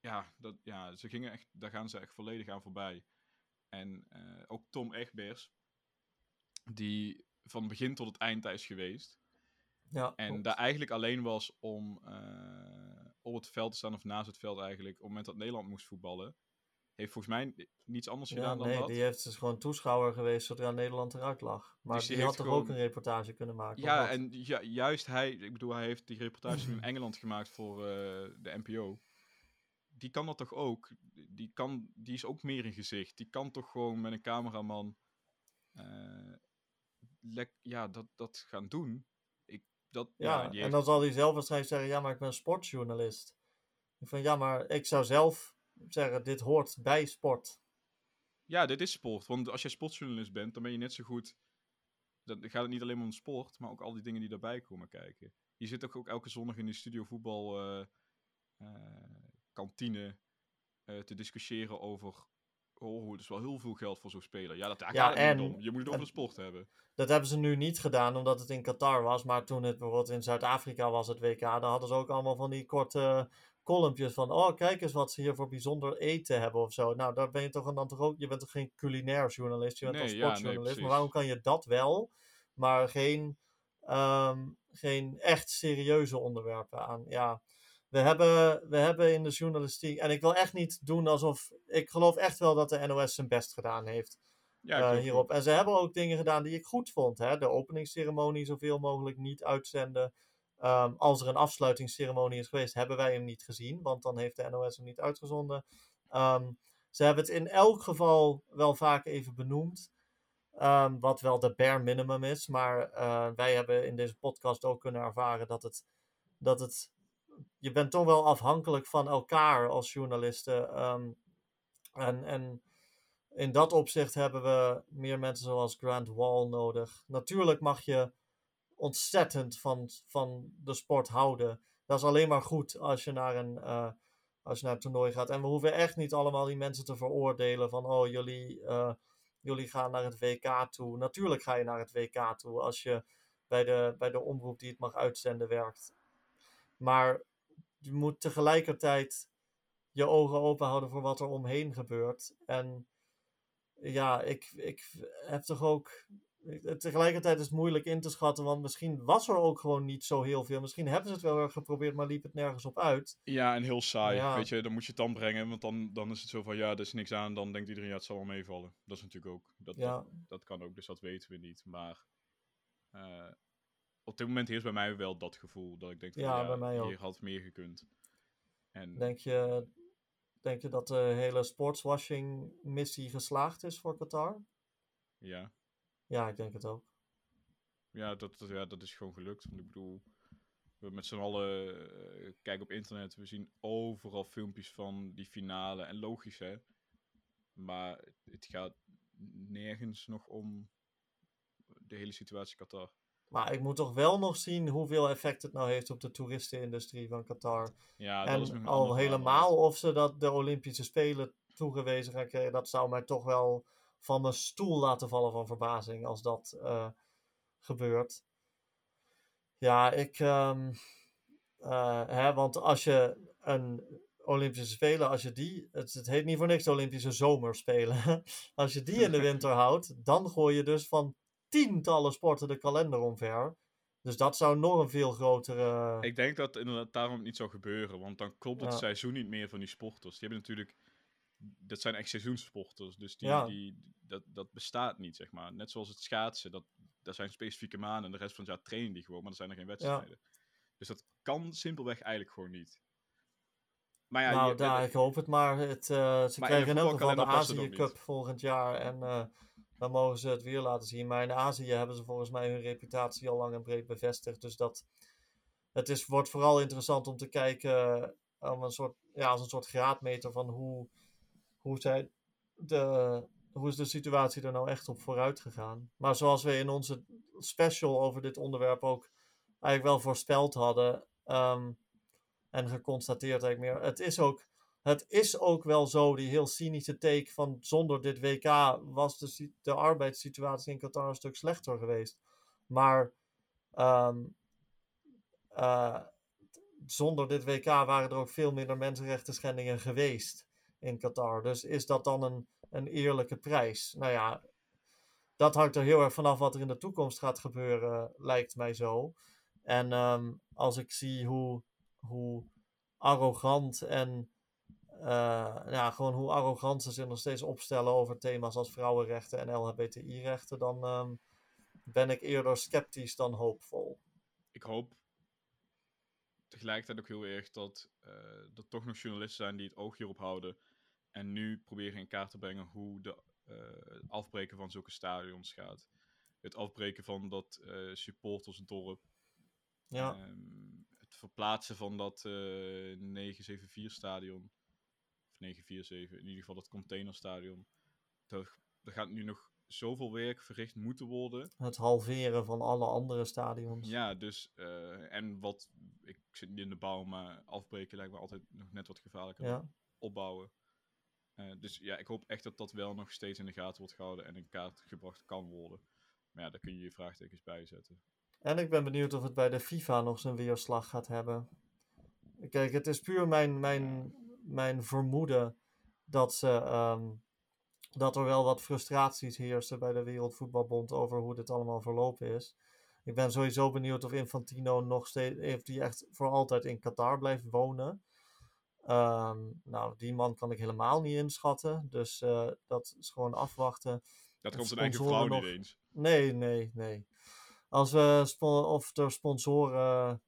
Speaker 1: ja, dat, ja ze gingen echt, daar gaan ze echt volledig aan voorbij. En eh, ook Tom Egbers, die van begin tot het eind daar is geweest.
Speaker 2: Ja,
Speaker 1: En
Speaker 2: klopt.
Speaker 1: daar eigenlijk alleen was om eh, op het veld te staan, of naast het veld eigenlijk, op het moment dat Nederland moest voetballen. Heeft volgens mij niets anders
Speaker 2: Ja,
Speaker 1: gedaan dan
Speaker 2: nee,
Speaker 1: dat.
Speaker 2: die heeft dus gewoon toeschouwer geweest zodra Nederland eruit lag. Maar
Speaker 1: Dus die
Speaker 2: die, had toch ook een reportage kunnen maken?
Speaker 1: Ja, en ju- juist hij, ik bedoel, hij heeft die reportage in Engeland gemaakt voor eh, de NPO. Die kan dat toch ook? Die, kan, die is ook meer in gezicht. Die kan toch gewoon met een cameraman lek, ja, dat, dat gaan doen. Dat, ja,
Speaker 2: en dan zal hij zelf waarschijnlijk zeggen, ja, maar ik ben sportjournalist. Ik van, ja, maar ik zou zelf zeggen, dit hoort bij sport.
Speaker 1: ja, dit is sport. Want als jij sportjournalist bent, dan ben je net zo goed. Dan gaat het niet alleen om sport, maar ook al die dingen die daarbij komen kijken. Je zit ook, ook elke zondag in die studio voetbal eh, eh, kantine eh, te discussiëren over. Oh, het is wel heel veel geld voor zo'n speler. Ja, dat daar
Speaker 2: Ja,
Speaker 1: gaat het niet
Speaker 2: en-
Speaker 1: om. Je moet het over
Speaker 2: en-
Speaker 1: de sport hebben.
Speaker 2: Dat hebben ze nu niet gedaan omdat het in Qatar was, maar toen het bijvoorbeeld in Zuid-Afrika was, het WK, daar hadden ze ook allemaal van die korte kolompjes van, oh, kijk eens wat ze hier voor bijzonder eten hebben of zo. Nou, daar ben je toch dan toch ook, je bent toch geen culinair journalist, je bent
Speaker 1: Nee,
Speaker 2: toch
Speaker 1: ja, nee,
Speaker 2: sportjournalist, maar waarom kan je dat wel, maar geen, ehm, geen echt serieuze onderwerpen aan? Ja, we hebben, we hebben in de journalistiek, en ik wil echt niet doen alsof, ik geloof echt wel dat de NOS zijn best gedaan heeft
Speaker 1: Ja,
Speaker 2: eh, hierop. En ze hebben ook dingen gedaan die ik goed vond. Hè? De openingsceremonie zoveel mogelijk niet uitzenden. Ehm, als er een afsluitingsceremonie is geweest, hebben wij hem niet gezien, want dan heeft de NOS hem niet uitgezonden. Ehm, ze hebben het in elk geval wel vaak even benoemd. ehm, wat wel de bare minimum is. Maar eh, wij hebben in deze podcast ook kunnen ervaren dat het, dat het. Je bent toch wel afhankelijk van elkaar als journalisten. ehm, en, en in dat opzicht hebben we meer mensen zoals Grant Wall nodig. Natuurlijk mag je ontzettend van, van de sport houden. Dat is alleen maar goed als je naar een, eh, als naar een toernooi gaat. En we hoeven echt niet allemaal die mensen te veroordelen van oh, jullie, eh, jullie gaan naar het WK toe. Natuurlijk ga je naar het WK toe als je bij de, bij de omroep die het mag uitzenden werkt. Maar je moet tegelijkertijd je ogen open houden voor wat er omheen gebeurt. En ja, ik, ik heb toch ook. Tegelijkertijd is het moeilijk in te schatten, want misschien was er ook gewoon niet zo heel veel. Misschien hebben ze het wel geprobeerd, maar liep het nergens op uit.
Speaker 1: Ja, en heel saai.
Speaker 2: Ja.
Speaker 1: Weet je, dan moet je het dan brengen. Want dan, dan is het zo van, ja, er is niks aan. Dan denkt iedereen, ja, het zal wel meevallen. Dat is natuurlijk ook. Dat,
Speaker 2: Ja.
Speaker 1: dat, dat kan ook, dus dat weten we niet. Maar eh, op dit moment heerst bij mij wel dat gevoel. Dat ik denk van,
Speaker 2: Ja,
Speaker 1: ja,
Speaker 2: bij mij ook.
Speaker 1: hier had meer gekund. En
Speaker 2: Denk je, denk je dat de hele sportswashing-missie geslaagd is voor Qatar?
Speaker 1: ja,
Speaker 2: Ja, ik denk het ook.
Speaker 1: ja, dat, dat, ja, dat is gewoon gelukt. Want ik bedoel, we met z'n allen eh, kijken op internet. We zien overal filmpjes van die finale. En logisch, hè. Maar het gaat nergens nog om de hele situatie Qatar.
Speaker 2: Maar ik moet toch wel nog zien hoeveel effect het nou heeft op de toeristenindustrie van Qatar.
Speaker 1: Ja, dat
Speaker 2: En al helemaal of ze dat de Olympische Spelen toegewezen gaan krijgen, dat zou mij toch wel van mijn stoel laten vallen van verbazing als dat eh, gebeurt. Ja, ik. ehm, eh, hè, want als je een Olympische Spelen, als je die. Het, het heet niet voor niks de Olympische Zomerspelen. als je die in de winter houdt, dan gooi je dus van tientallen sporten de kalender omver. Dus dat zou nog een veel grotere.
Speaker 1: Ik denk dat inderdaad daarom niet zou gebeuren, want dan klopt het
Speaker 2: Ja.
Speaker 1: seizoen niet meer van die sporters. Die hebben natuurlijk, dat zijn echt seizoenssporters, dus die,
Speaker 2: Ja.
Speaker 1: die, dat, dat bestaat niet, zeg maar. Net zoals het schaatsen, dat, dat zijn specifieke maanden en de rest van het jaar trainen die gewoon, maar er zijn er geen wedstrijden. Dus dat kan simpelweg eigenlijk gewoon niet. Maar ja,
Speaker 2: nou,
Speaker 1: je-
Speaker 2: daar, ik hoop het maar. Het, eh, ze krijgen in elk geval de Azië. Cup volgend jaar. En eh, dan mogen ze het weer laten zien. Maar in Azië hebben ze volgens mij hun reputatie al lang en breed bevestigd. Dus dat, het is, wordt vooral interessant om te kijken eh, om een soort, ja, als een soort graadmeter van hoe, hoe, zij de, hoe is de situatie er nou echt op vooruit gegaan. Maar zoals we in onze special over dit onderwerp ook eigenlijk wel voorspeld hadden. ehm, en geconstateerd eigenlijk meer. Het is ook, het is ook wel zo, die heel cynische take van zonder dit WK was de, de arbeidssituatie in Qatar een stuk slechter geweest. Maar ehm, eh, zonder dit WK waren er ook veel minder mensenrechten schendingen geweest in Qatar. Dus is dat dan een, een eerlijke prijs? Nou ja, dat hangt er heel erg vanaf wat er in de toekomst gaat gebeuren, lijkt mij zo. En ehm, als ik zie hoe, hoe arrogant en eh, ja, gewoon hoe arrogant ze zich nog steeds opstellen over thema's als vrouwenrechten en LHBTI-rechten, dan ehm, ben ik eerder sceptisch dan hoopvol.
Speaker 1: ik hoop tegelijkertijd ook heel erg dat eh, er toch nog journalisten zijn die het oog hierop houden. En nu proberen in kaart te brengen hoe de, eh, het afbreken van zulke stadions gaat. Het afbreken van dat eh, supportersdorp.
Speaker 2: Ja,
Speaker 1: Ehm, het verplaatsen van dat eh 974-stadion. Of 947, in ieder geval dat containerstadion. Er, er gaat nu nog zoveel werk verricht moeten worden.
Speaker 2: het halveren van alle andere stadions.
Speaker 1: Ja, dus. eh, en wat. Ik zit niet in de bouw, maar afbreken lijkt me altijd nog net wat gevaarlijker dan
Speaker 2: Ja.
Speaker 1: opbouwen. Eh, dus ja, ik hoop echt dat dat wel nog steeds in de gaten wordt gehouden en in kaart gebracht kan worden. Maar ja, daar kun je je vraagtekens bij zetten.
Speaker 2: En ik ben benieuwd of het bij de FIFA nog zijn weerslag gaat hebben. Kijk, het is puur mijn, mijn, mijn vermoeden dat, ze, ehm, dat er wel wat frustraties heersen bij de Wereldvoetbalbond over hoe dit allemaal verlopen is. Ik ben sowieso benieuwd of Infantino nog steeds, heeft die echt voor altijd in Qatar blijft wonen. Ehm, nou, die man kan ik helemaal niet inschatten. Dus eh, dat is gewoon afwachten.
Speaker 1: Dat komt zijn eigen vrouw
Speaker 2: nog-
Speaker 1: niet eens.
Speaker 2: Nee, nee, nee. Als we of de sponsoren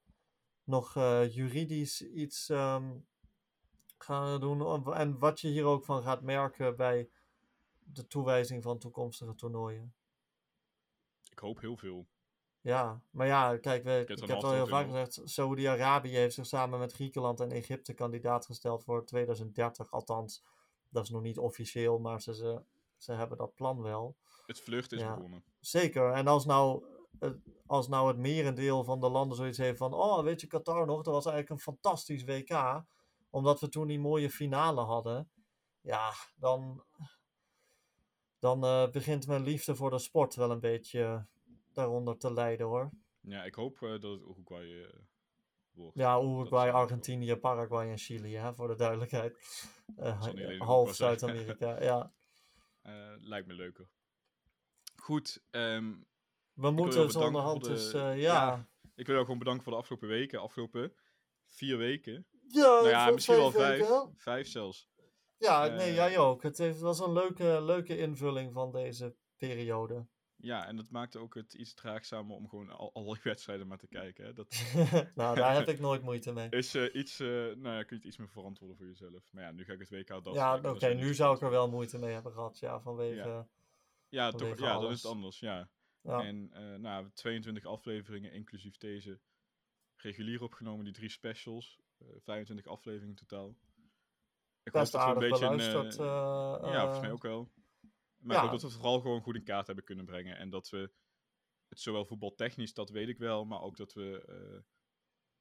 Speaker 2: nog eh, juridisch iets ehm, gaan doen. En wat je hier ook van gaat merken bij de toewijzing van toekomstige toernooien.
Speaker 1: Ik hoop heel veel.
Speaker 2: Ja, maar ja, kijk, we, ik heb het al heel vaak gezegd. Saoedi-Arabië heeft zich samen met Griekenland en Egypte kandidaat gesteld voor 2030. Althans, dat is nog niet officieel, maar ze, ze, ze hebben dat plan wel.
Speaker 1: Het vlucht is
Speaker 2: Ja.
Speaker 1: begonnen.
Speaker 2: Zeker. En als nou, als nou het merendeel van de landen zoiets heeft van... Oh, weet je, Qatar nog, dat was eigenlijk een fantastisch WK. Omdat we toen die mooie finale hadden. Ja, dan, dan eh, begint mijn liefde voor de sport wel een beetje daaronder te lijden, hoor.
Speaker 1: Ja, ik hoop eh, dat het Uruguay wordt.
Speaker 2: Ja, Uruguay, Argentinië, Paraguay en Chili, hè, voor de duidelijkheid. Half. Zuid-Amerika, ja.
Speaker 1: Lijkt me leuker. Goed, ehm,
Speaker 2: We moeten
Speaker 1: jou
Speaker 2: zo
Speaker 1: bedanken
Speaker 2: onderhand
Speaker 1: voor de-
Speaker 2: dus,
Speaker 1: ja,
Speaker 2: ja...
Speaker 1: ik wil jou gewoon bedanken voor de afgelopen weken. Afgelopen vier weken.
Speaker 2: Ja,
Speaker 1: nou ja, misschien wel vijf. Vijf zelfs.
Speaker 2: Ja, nee, jij ook. Het, heeft, was een leuke, leuke invulling van deze periode.
Speaker 1: Ja, en dat maakte ook het iets draagzamer om gewoon al, alle wedstrijden maar te kijken. Hè. Dat
Speaker 2: nou, daar heb ik nooit moeite mee.
Speaker 1: is eh, iets, eh, nou ja, kun je het iets meer verantwoorden voor jezelf. Maar ja, nu ga ik het WK dat.
Speaker 2: ja, oké, nu zou ik er wel moeite mee hebben gehad, ja, vanwege...
Speaker 1: Ja. Ja, toch, ja dan is het anders, ja.
Speaker 2: Ja,
Speaker 1: En eh nou, 22 afleveringen, inclusief deze regulier opgenomen, die drie specials. Eh 25 afleveringen in totaal. Ik
Speaker 2: best
Speaker 1: hoop dat we een beetje een, eh,
Speaker 2: eh,
Speaker 1: ja, volgens mij ook wel. Maar
Speaker 2: Ja.
Speaker 1: dat we vooral gewoon goed in kaart hebben kunnen brengen. En dat we het zowel voetbaltechnisch, dat weet ik wel, maar ook dat we eh,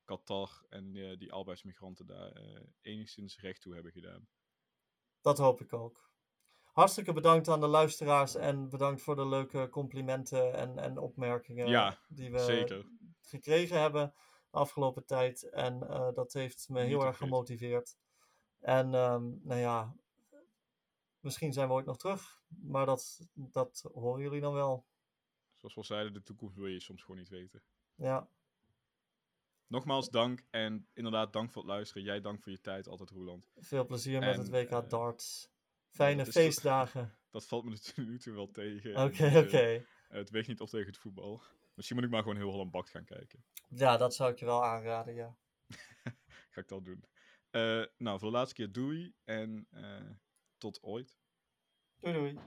Speaker 1: Qatar en die arbeidsmigranten daar enigszins recht toe hebben gedaan.
Speaker 2: Dat hoop ik ook. Hartstikke bedankt aan de luisteraars en bedankt voor de leuke complimenten en, en opmerkingen
Speaker 1: Ja,
Speaker 2: die we
Speaker 1: Zeker.
Speaker 2: gekregen hebben afgelopen tijd. En eh, dat heeft me heel erg gemotiveerd. En ehm, nou ja, misschien zijn we ooit nog terug, maar dat, dat horen jullie dan wel.
Speaker 1: Zoals we al zeiden, de toekomst wil je soms gewoon niet weten.
Speaker 2: Ja,
Speaker 1: Nogmaals dank en inderdaad dank voor het luisteren. Jij dank voor je tijd, altijd Roeland.
Speaker 2: veel plezier met het WK
Speaker 1: eh,
Speaker 2: darts. Fijne
Speaker 1: dat is toch-
Speaker 2: feestdagen.
Speaker 1: Dat valt me nu toe wel tegen.
Speaker 2: Oké, oké.
Speaker 1: eh, Het weegt niet op tegen het voetbal. Misschien moet ik maar gewoon heel Holland Bakt gaan kijken.
Speaker 2: Ja, dat zou ik je wel aanraden, ja.
Speaker 1: Ga ik dat doen. Eh, nou, voor de laatste keer doei en eh, tot ooit.
Speaker 2: Doei doei.